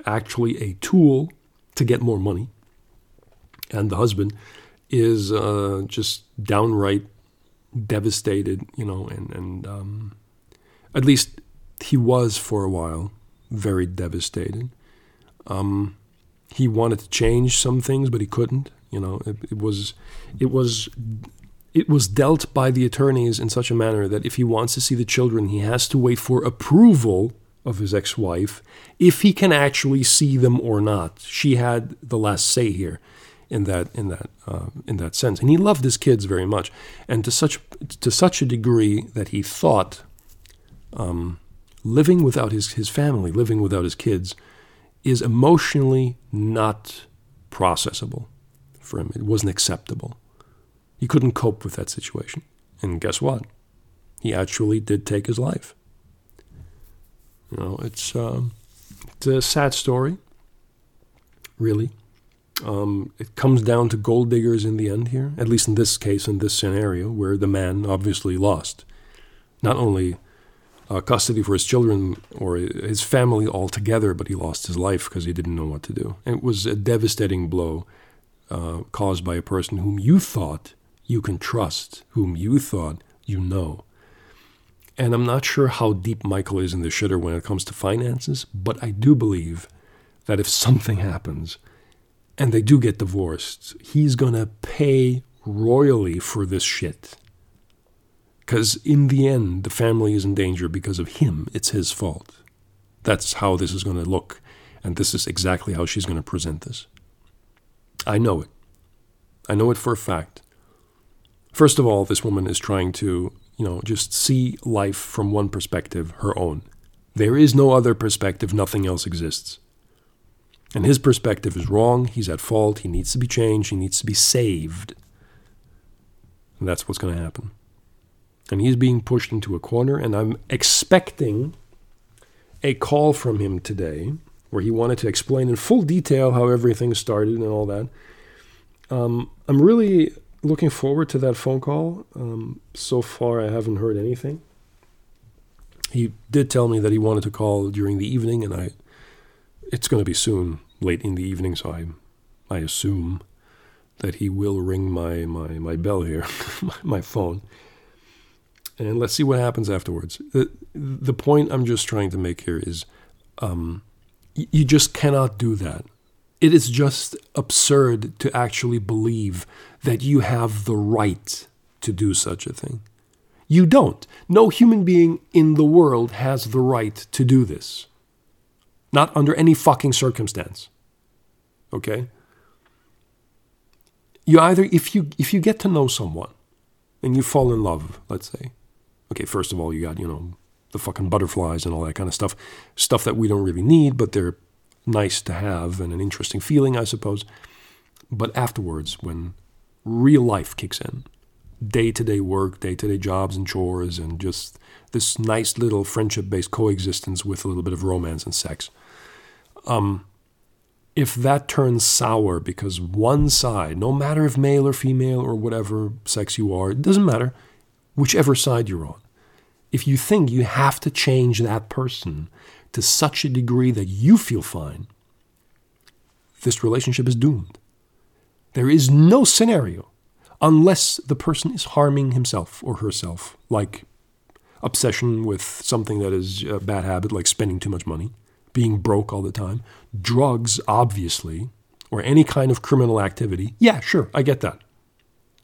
actually a tool to get more money. And the husband is uh, just downright devastated, you know, and, and um, at least he was for a while very devastated. Um, he wanted to change some things, but he couldn't. You know, it, it, was, it was, it was dealt by the attorneys in such a manner that if he wants to see the children, he has to wait for approval of his ex-wife if he can actually see them or not. She had the last say here in that in that uh, in that sense, and he loved his kids very much, and to such to such a degree that he thought um, living without his his family, living without his kids, is emotionally not processable for him. It wasn't acceptable. He couldn't cope with that situation. And guess what? He actually did take his life. You know, it's, um, it's a sad story, really. Um, it comes down to gold diggers in the end here, at least in this case, in this scenario, where the man obviously lost not only uh, custody for his children or his family altogether, but he lost his life because he didn't know what to do. It was a devastating blow uh, caused by a person whom you thought you can trust, whom you thought you know. And I'm not sure how deep Michael is in the shitter when it comes to finances, but I do believe that if something happens and they do get divorced, he's going to pay royally for this shit. Because in the end, the family is in danger because of him. It's his fault. That's how this is going to look. And this is exactly how she's going to present this. I know it. I know it for a fact. First of all, this woman is trying to, you know, just see life from one perspective, her own. There is no other perspective, nothing else exists. And his perspective is wrong, he's at fault, he needs to be changed, he needs to be saved. And that's what's going to happen and he's being pushed into a corner. And I'm expecting a call from him today where he wanted to explain in full detail how everything started and all that. Um, I'm really looking forward to that phone call. Um, so far, I haven't heard anything. He did tell me that he wanted to call during the evening, and I, it's going to be soon, late in the evening. So I, I assume that he will ring my my my bell here, my phone and let's see what happens afterwards. The, the point I'm just trying to make here is um, you just cannot do that. It is just absurd to actually believe that you have the right to do such a thing. You don't. No human being in the world has the right to do this. Not under any fucking circumstance. Okay? You either if you if you get to know someone and you fall in love, let's say. Okay, first of all, you got, you know, the fucking butterflies and all that kind of stuff. Stuff that we don't really need, but they're nice to have and an interesting feeling, I suppose. But afterwards, when real life kicks in, day to day work, day to day jobs and chores, and just this nice little friendship based coexistence with a little bit of romance and sex. Um, if that turns sour because one side, no matter if male or female or whatever sex you are, it doesn't matter, whichever side you're on, if you think you have to change that person to such a degree that you feel fine, this relationship is doomed. There is no scenario unless the person is harming himself or herself, like obsession with something that is a bad habit, like spending too much money being broke all the time, drugs, obviously, or any kind of criminal activity, yeah, sure, I get that.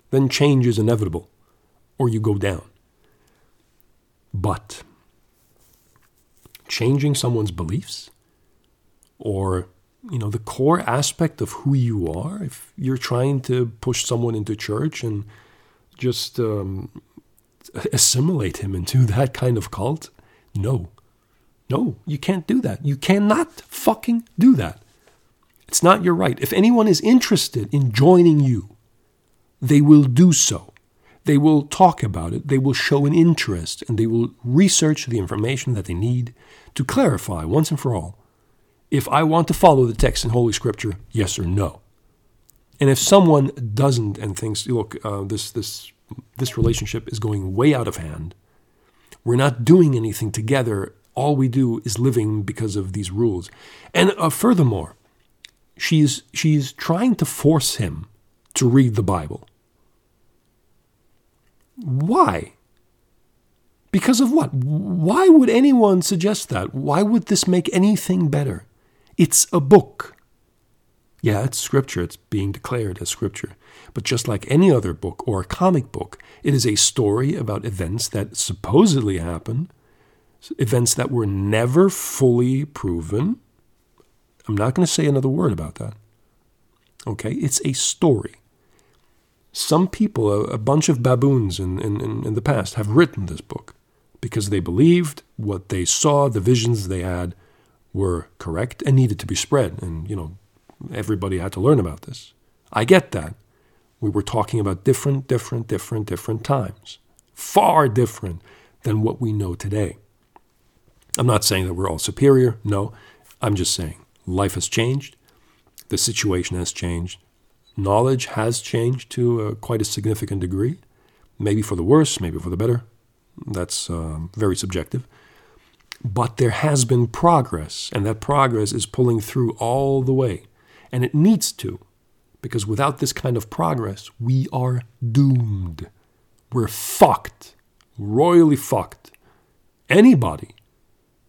Then change is inevitable, or you go down. But changing someone's beliefs, or you know the core aspect of who you are, if you're trying to push someone into church and just um, assimilate him into that kind of cult, no. No, you can't do that. You cannot fucking do that. It's not your right. If anyone is interested in joining you, they will do so. They will talk about it, they will show an interest, and they will research the information that they need to clarify once and for all if I want to follow the text in Holy Scripture, yes or no. And if someone doesn't and thinks, look, uh, this, this, this relationship is going way out of hand, we're not doing anything together all we do is living because of these rules. And uh, furthermore, she's, she's trying to force him to read the Bible. Why? Because of what? Why would anyone suggest that? Why would this make anything better? It's a book. Yeah, it's scripture. It's being declared as scripture. But just like any other book or a comic book, it is a story about events that supposedly happen events that were never fully proven. I'm not going to say another word about that. Okay? It's a story. Some people, a, a bunch of baboons in, in, in the past, have written this book because they believed what they saw, the visions they had, were correct and needed to be spread. And, you know, everybody had to learn about this. I get that. We were talking about different, different, different, different times. Far different than what we know today. I'm not saying that we're all superior. No, I'm just saying life has changed, the situation has changed, knowledge has changed to a, quite a significant degree, maybe for the worse, maybe for the better. That's um, very subjective. But there has been progress, and that progress is pulling through all the way. And it needs to, because without this kind of progress, we are doomed. We're fucked, royally fucked. Anybody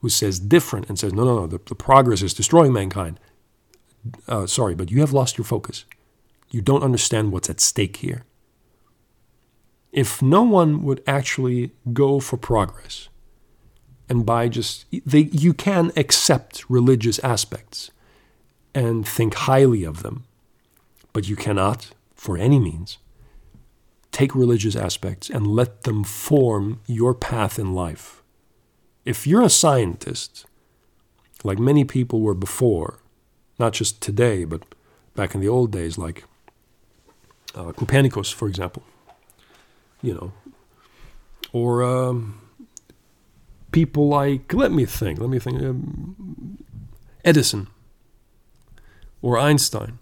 who says different and says, no, no, no, the, the progress is destroying mankind. Uh, sorry, but you have lost your focus. You don't understand what's at stake here. If no one would actually go for progress, and by just, they, you can accept religious aspects and think highly of them, but you cannot, for any means, take religious aspects and let them form your path in life if you're a scientist, like many people were before, not just today, but back in the old days, like uh, Copernicus, for example, you know, or um, people like, let me think, let me think, um, Edison or Einstein.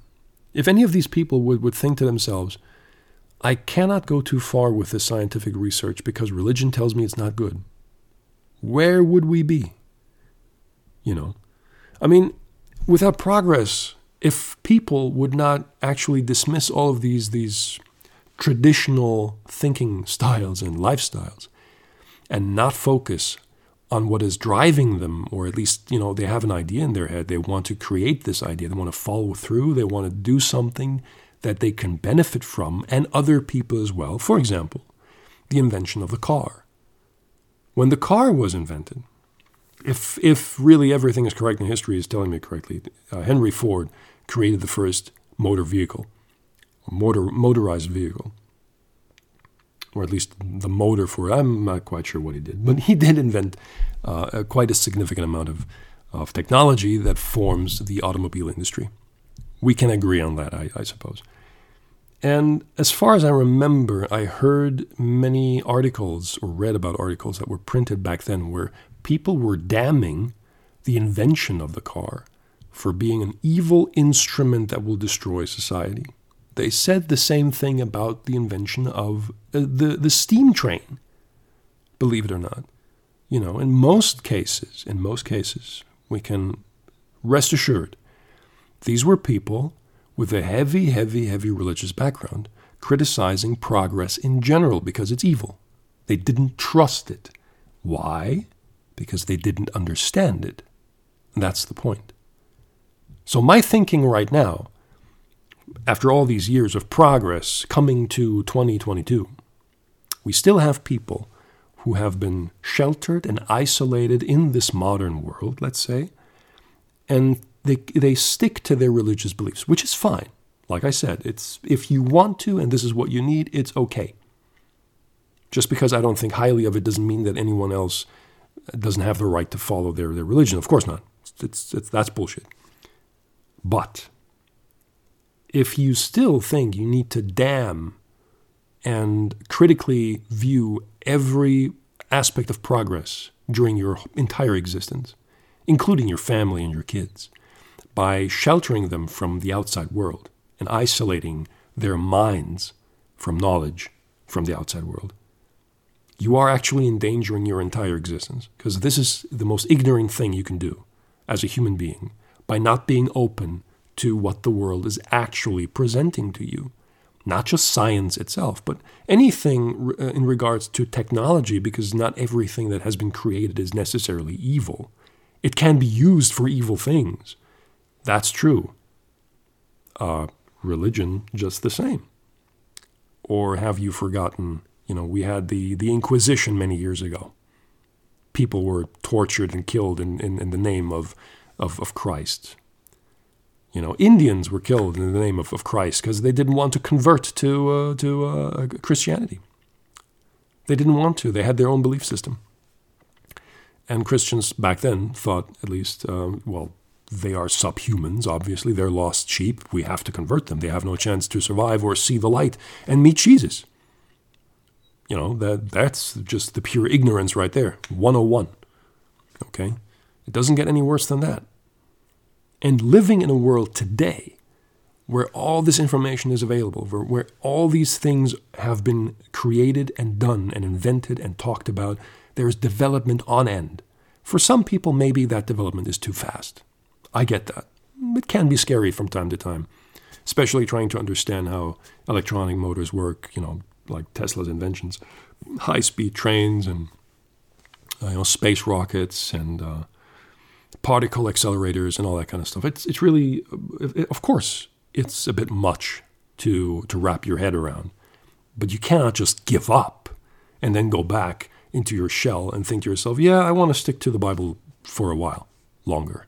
If any of these people would, would think to themselves, I cannot go too far with this scientific research because religion tells me it's not good where would we be? You know, I mean, without progress, if people would not actually dismiss all of these these traditional thinking styles and lifestyles and not focus on what is driving them or at least you know they have an idea in their head. They want to create this idea. They want to follow through. They want to do something that they can benefit from and other people as well. For example the invention of the car when the car was invented, if, if really everything is correct and history is telling me correctly, uh, Henry Ford created the first motor vehicle. motor, motorized vehicle. Or at least the motor for it. I'm not quite sure what he did. But he did invent uh, quite a significant amount of, of technology that forms the automobile industry. We can agree on that, I, I suppose. And as far as I remember, I heard many articles or read about articles that were printed back then where people were damning the invention of the car for being an evil instrument that will destroy society. They said the same thing about the invention of uh, the, the steam train, believe it or not. You know, in most cases, in most cases, we can rest assured these were people with a heavy, heavy, heavy religious background criticizing progress in general because it's evil. They didn't trust it. Why? Because they didn't understand it. that's the point. So, my thinking right now, after all these years of progress coming to 2022, we still have people who have been sheltered and isolated in this modern world, let's say, and they, they stick to their religious beliefs, which is fine. Like I said, it's if you want to and this is what you need, it's okay. Just because I don't think highly of it doesn't mean that anyone else doesn't have the right to follow their, their religion. Of course not. It's, it's, that's bullshit. But if you still think you need to damn and critically view every aspect of progress during your entire existence, including your family and your kids, by sheltering them from the outside world and isolating their minds from knowledge from the outside world, you are actually endangering your entire existence because this is the most ignorant thing you can do as a human being by not being open to what the world is actually presenting to you. Not just science itself, but anything uh, in regards to technology, because not everything that has been created is necessarily evil. It can be used for evil things. That's true. Uh, religion, just the same. Or have you forgotten? You know, we had the, the Inquisition many years ago. People were tortured and killed in, in, in the name of, of, of Christ. You know, Indians were killed in the name of, of Christ because they didn't want to convert to, uh, to uh, Christianity. They didn't want to. They had their own belief system. And Christians back then thought, at least, um, well, they are subhumans, obviously. They're lost sheep. We have to convert them. They have no chance to survive or see the light and meet Jesus. You know, that that's just the pure ignorance right there. 101. Okay? It doesn't get any worse than that. And living in a world today where all this information is available, where, where all these things have been created and done and invented and talked about, there's development on end. For some people, maybe that development is too fast. I get that. It can be scary from time to time, especially trying to understand how electronic motors work, you know, like Tesla's inventions, high speed trains and uh, you know, space rockets and uh, particle accelerators and all that kind of stuff. It's, it's really, it, of course, it's a bit much to, to wrap your head around, but you cannot just give up and then go back into your shell and think to yourself, yeah, I want to stick to the Bible for a while longer.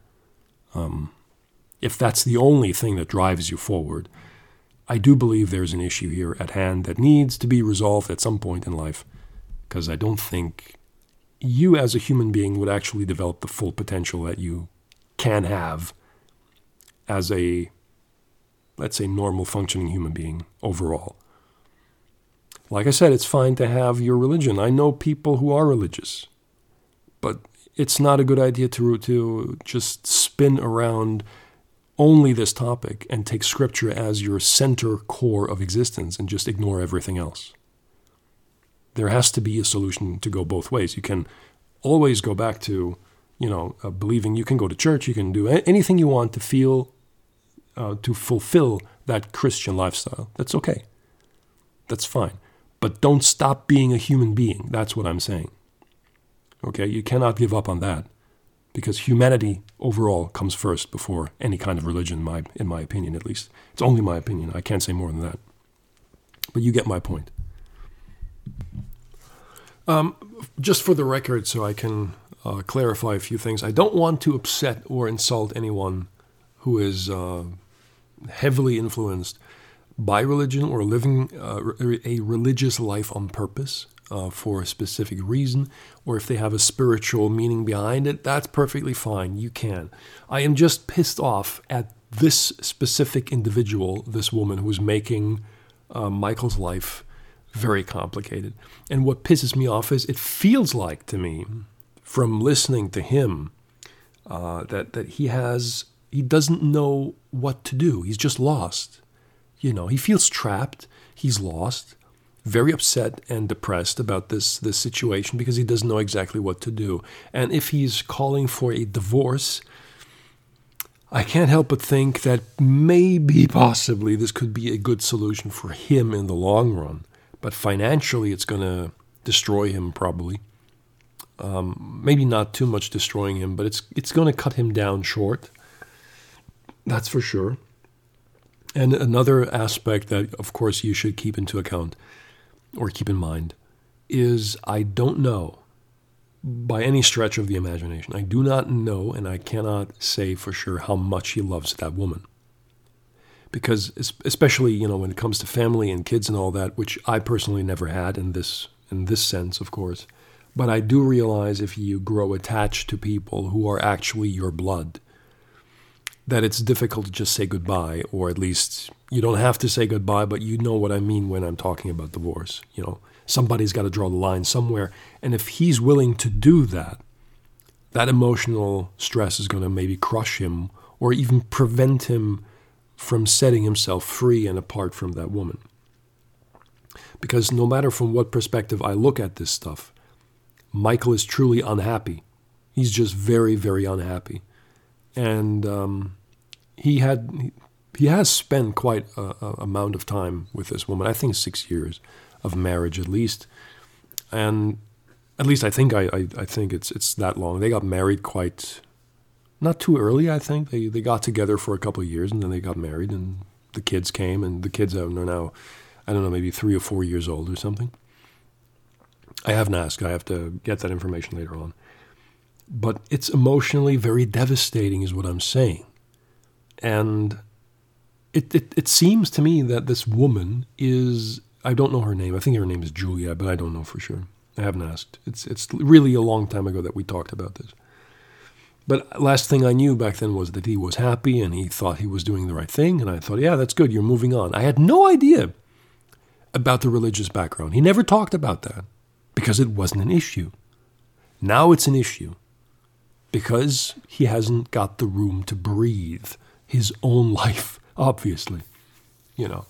Um, if that's the only thing that drives you forward, I do believe there's an issue here at hand that needs to be resolved at some point in life because I don't think you as a human being would actually develop the full potential that you can have as a, let's say, normal functioning human being overall. Like I said, it's fine to have your religion. I know people who are religious, but it's not a good idea to, to just spin around only this topic and take scripture as your center core of existence and just ignore everything else. There has to be a solution to go both ways. You can always go back to, you know, uh, believing you can go to church, you can do anything you want to feel, uh, to fulfill that Christian lifestyle. That's okay. That's fine. But don't stop being a human being. That's what I'm saying. Okay, you cannot give up on that because humanity overall comes first before any kind of religion, my, in my opinion at least. It's only my opinion. I can't say more than that. But you get my point. Um, just for the record, so I can uh, clarify a few things, I don't want to upset or insult anyone who is uh, heavily influenced by religion or living uh, a religious life on purpose uh, for a specific reason, or if they have a spiritual meaning behind it, that's perfectly fine. You can. I am just pissed off at this specific individual, this woman who's making uh, Michael's life very complicated. And what pisses me off is it feels like to me, from listening to him, uh, that that he has he doesn't know what to do. He's just lost. You know, he feels trapped. He's lost very upset and depressed about this this situation because he doesn't know exactly what to do. And if he's calling for a divorce, I can't help but think that maybe possibly this could be a good solution for him in the long run. But financially, it's going to destroy him probably. Um, maybe not too much destroying him, but it's it's going to cut him down short. That's for sure. And another aspect that, of course, you should keep into account or keep in mind is I don't know by any stretch of the imagination. I do not know and I cannot say for sure how much he loves that woman. Because especially, you know, when it comes to family and kids and all that, which I personally never had in this in this sense, of course, but I do realize if you grow attached to people who are actually your blood, that it's difficult to just say goodbye, or at least you don't have to say goodbye, but you know what I mean when I'm talking about divorce. You know, somebody's got to draw the line somewhere. And if he's willing to do that, that emotional stress is going to maybe crush him or even prevent him from setting himself free and apart from that woman. Because no matter from what perspective I look at this stuff, Michael is truly unhappy. He's just very, very unhappy and um, he had he has spent quite a, a, amount of time with this woman. I think six years of marriage at least, and at least I think I, I, I think it's it's that long. They got married quite not too early. I think they they got together for a couple of years and then they got married and the kids came and the kids are now I don't know maybe three or four years old or something. I haven't asked. I have to get that information later on but it's emotionally very devastating, is what I'm saying. And it, it, it seems to me that this woman is, I don't know her name. I think her name is Julia, but I don't know for sure. I haven't asked. It's, it's really a long time ago that we talked about this. But last thing I knew back then was that he was happy and he thought he was doing the right thing. And I thought, yeah, that's good. You're moving on. I had no idea about the religious background. He never talked about that because it wasn't an issue. Now it's an issue because he hasn't got the room to breathe his own life, obviously, you know.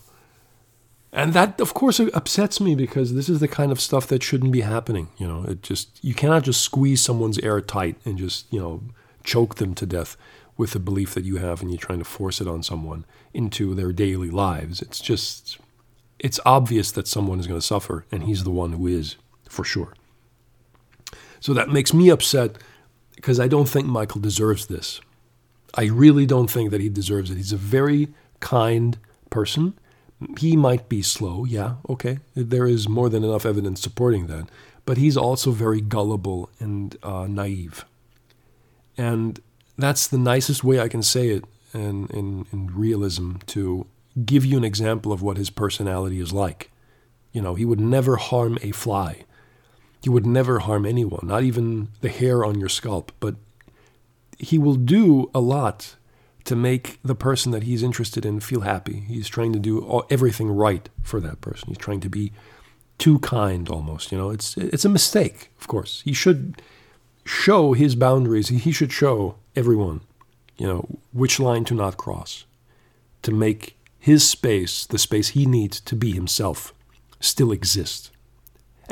And that, of course, upsets me because this is the kind of stuff that shouldn't be happening. You know, it just, you cannot just squeeze someone's air tight and just, you know, choke them to death with the belief that you have and you're trying to force it on someone into their daily lives. It's just, it's obvious that someone is going to suffer, and he's the one who is, for sure. So that makes me upset because I don't think Michael deserves this. I really don't think that he deserves it. He's a very kind person. He might be slow, yeah, okay. There is more than enough evidence supporting that. But he's also very gullible and uh, naive. And that's the nicest way I can say it in, in, in realism to give you an example of what his personality is like. You know, he would never harm a fly. He would never harm anyone, not even the hair on your scalp, but he will do a lot to make the person that he's interested in feel happy. He's trying to do all, everything right for that person. He's trying to be too kind almost, you know. It's it's a mistake, of course. He should show his boundaries. He should show everyone, you know, which line to not cross to make his space, the space he needs to be himself, still exist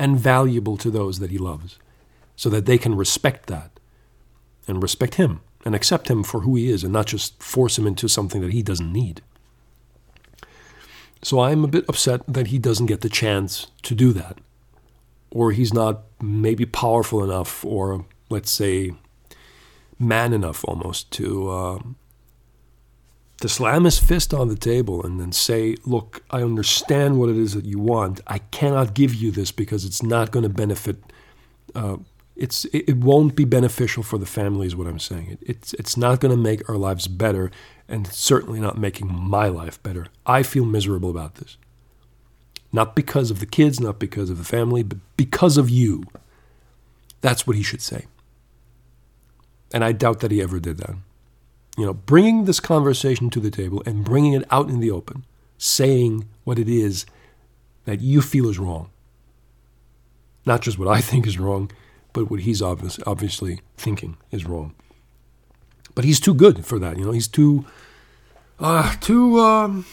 and valuable to those that he loves, so that they can respect that and respect him and accept him for who he is and not just force him into something that he doesn't need. So I'm a bit upset that he doesn't get the chance to do that. Or he's not maybe powerful enough, or let's say man enough almost to uh, to slam his fist on the table and then say, Look, I understand what it is that you want. I cannot give you this because it's not going to benefit. Uh, it's, it won't be beneficial for the family, is what I'm saying. It, it's, it's not going to make our lives better and certainly not making my life better. I feel miserable about this. Not because of the kids, not because of the family, but because of you. That's what he should say. And I doubt that he ever did that. You know, bringing this conversation to the table and bringing it out in the open, saying what it is that you feel is wrong. Not just what I think is wrong, but what he's obvious, obviously thinking is wrong. But he's too good for that. You know, he's too, uh, too, um,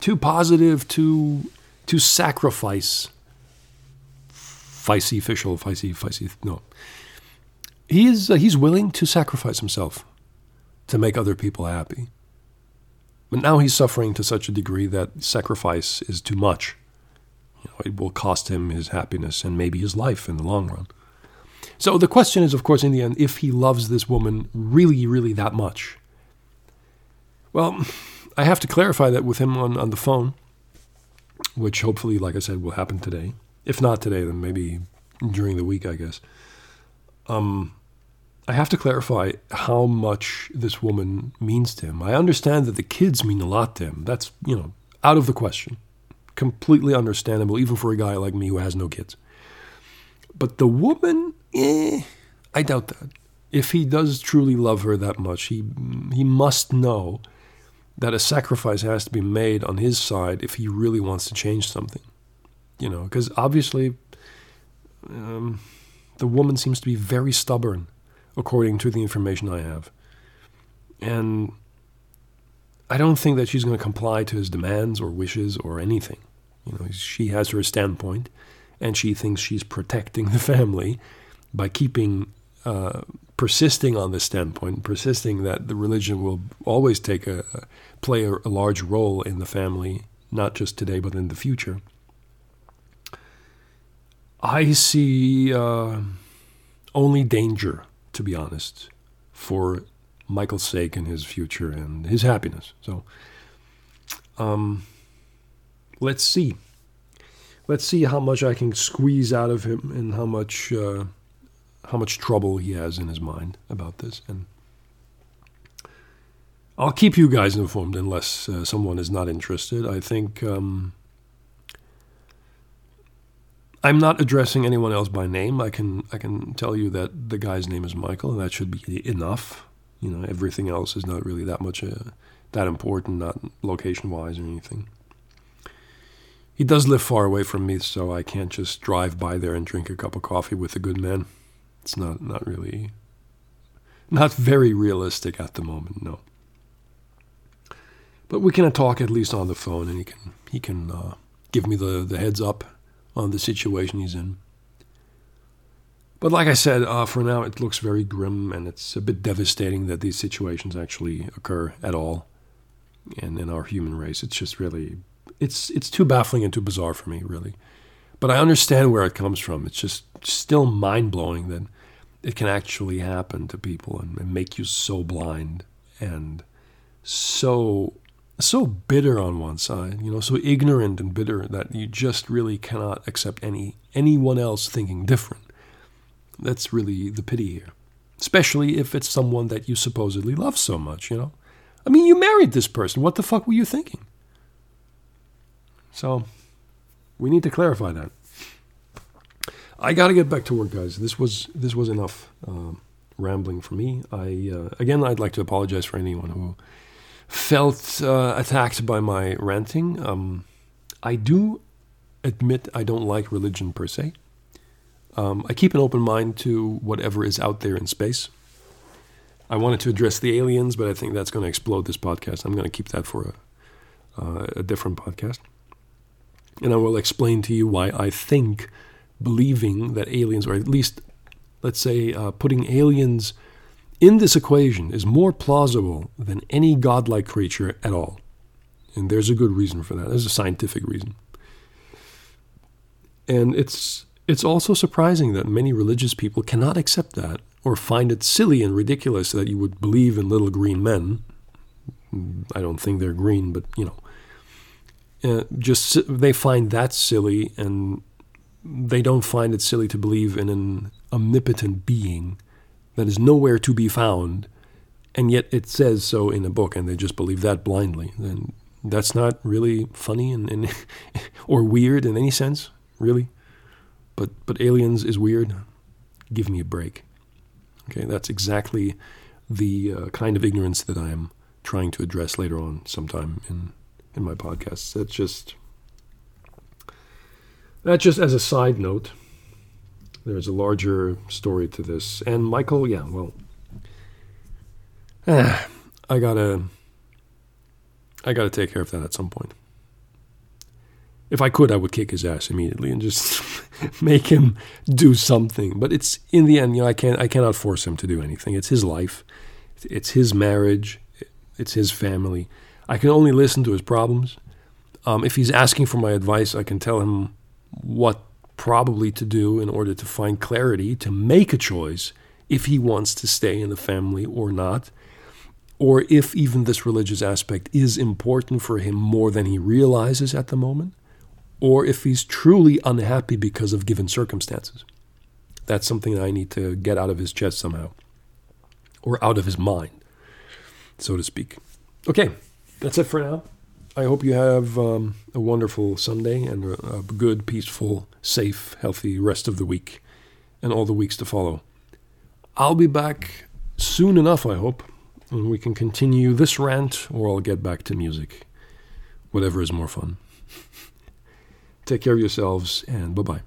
too positive, too, to sacrifice. Feisty official, feisty, feisty. No, he is. Uh, he's willing to sacrifice himself to make other people happy. But now he's suffering to such a degree that sacrifice is too much. You know, it will cost him his happiness and maybe his life in the long run. So the question is, of course, in the end, if he loves this woman really, really that much. Well, I have to clarify that with him on, on the phone, which hopefully, like I said, will happen today. If not today, then maybe during the week, I guess. Um, I have to clarify how much this woman means to him. I understand that the kids mean a lot to him. That's, you know, out of the question. Completely understandable, even for a guy like me who has no kids. But the woman, eh, I doubt that. If he does truly love her that much, he he must know that a sacrifice has to be made on his side if he really wants to change something. You know, because obviously um, the woman seems to be very stubborn according to the information I have. And I don't think that she's going to comply to his demands or wishes or anything. You know, she has her standpoint, and she thinks she's protecting the family by keeping, uh, persisting on this standpoint, persisting that the religion will always take a, play a, a large role in the family, not just today but in the future. I see uh, only danger to be honest, for Michael's sake and his future and his happiness. So, um, let's see. Let's see how much I can squeeze out of him and how much uh, how much trouble he has in his mind about this. And I'll keep you guys informed unless uh, someone is not interested. I think um, I'm not addressing anyone else by name. I can I can tell you that the guy's name is Michael, and that should be enough. You know, everything else is not really that much uh, that important, not location wise or anything. He does live far away from me, so I can't just drive by there and drink a cup of coffee with the good man. It's not not really not very realistic at the moment, no. But we can talk at least on the phone, and he can he can uh, give me the the heads up on the situation he's in. But like I said, uh, for now it looks very grim and it's a bit devastating that these situations actually occur at all in, in our human race. It's just really, it's, it's too baffling and too bizarre for me, really. But I understand where it comes from. It's just still mind blowing that it can actually happen to people and, and make you so blind and so so bitter on one side, you know, so ignorant and bitter that you just really cannot accept any anyone else thinking different. That's really the pity here. Especially if it's someone that you supposedly love so much, you know. I mean, you married this person. What the fuck were you thinking? So, we need to clarify that. I got to get back to work, guys. This was this was enough um, rambling for me. I uh, again, I'd like to apologize for anyone who felt uh, attacked by my ranting. Um, I do admit I don't like religion per se. Um, I keep an open mind to whatever is out there in space. I wanted to address the aliens, but I think that's going to explode this podcast. I'm going to keep that for a, uh, a different podcast. And I will explain to you why I think believing that aliens, or at least, let's say, uh, putting aliens in this equation is more plausible than any godlike creature at all. And there's a good reason for that. There's a scientific reason. And it's it's also surprising that many religious people cannot accept that or find it silly and ridiculous that you would believe in little green men. I don't think they're green, but you know, uh, just they find that silly, and they don't find it silly to believe in an omnipotent being that is nowhere to be found and yet it says so in a book, and they just believe that blindly, then that's not really funny and, and or weird in any sense, really. But but aliens is weird. Give me a break. Okay, that's exactly the uh, kind of ignorance that I am trying to address later on sometime in in my podcasts. That's just that's just as a side note. There's a larger story to this, and Michael, yeah, well, eh, I gotta I gotta take care of that at some point. If I could, I would kick his ass immediately and just make him do something. But it's in the end, you know, I can't I cannot force him to do anything. It's his life. It's his marriage. It's his family. I can only listen to his problems. Um, if he's asking for my advice, I can tell him what probably to do in order to find clarity to make a choice if he wants to stay in the family or not, or if even this religious aspect is important for him more than he realizes at the moment, or if he's truly unhappy because of given circumstances. That's something that I need to get out of his chest somehow, or out of his mind, so to speak. Okay, that's it for now. I hope you have um, a wonderful Sunday and a, a good, peaceful, safe, healthy rest of the week and all the weeks to follow. I'll be back soon enough, I hope, and we can continue this rant or I'll get back to music. Whatever is more fun. Take care of yourselves and bye bye.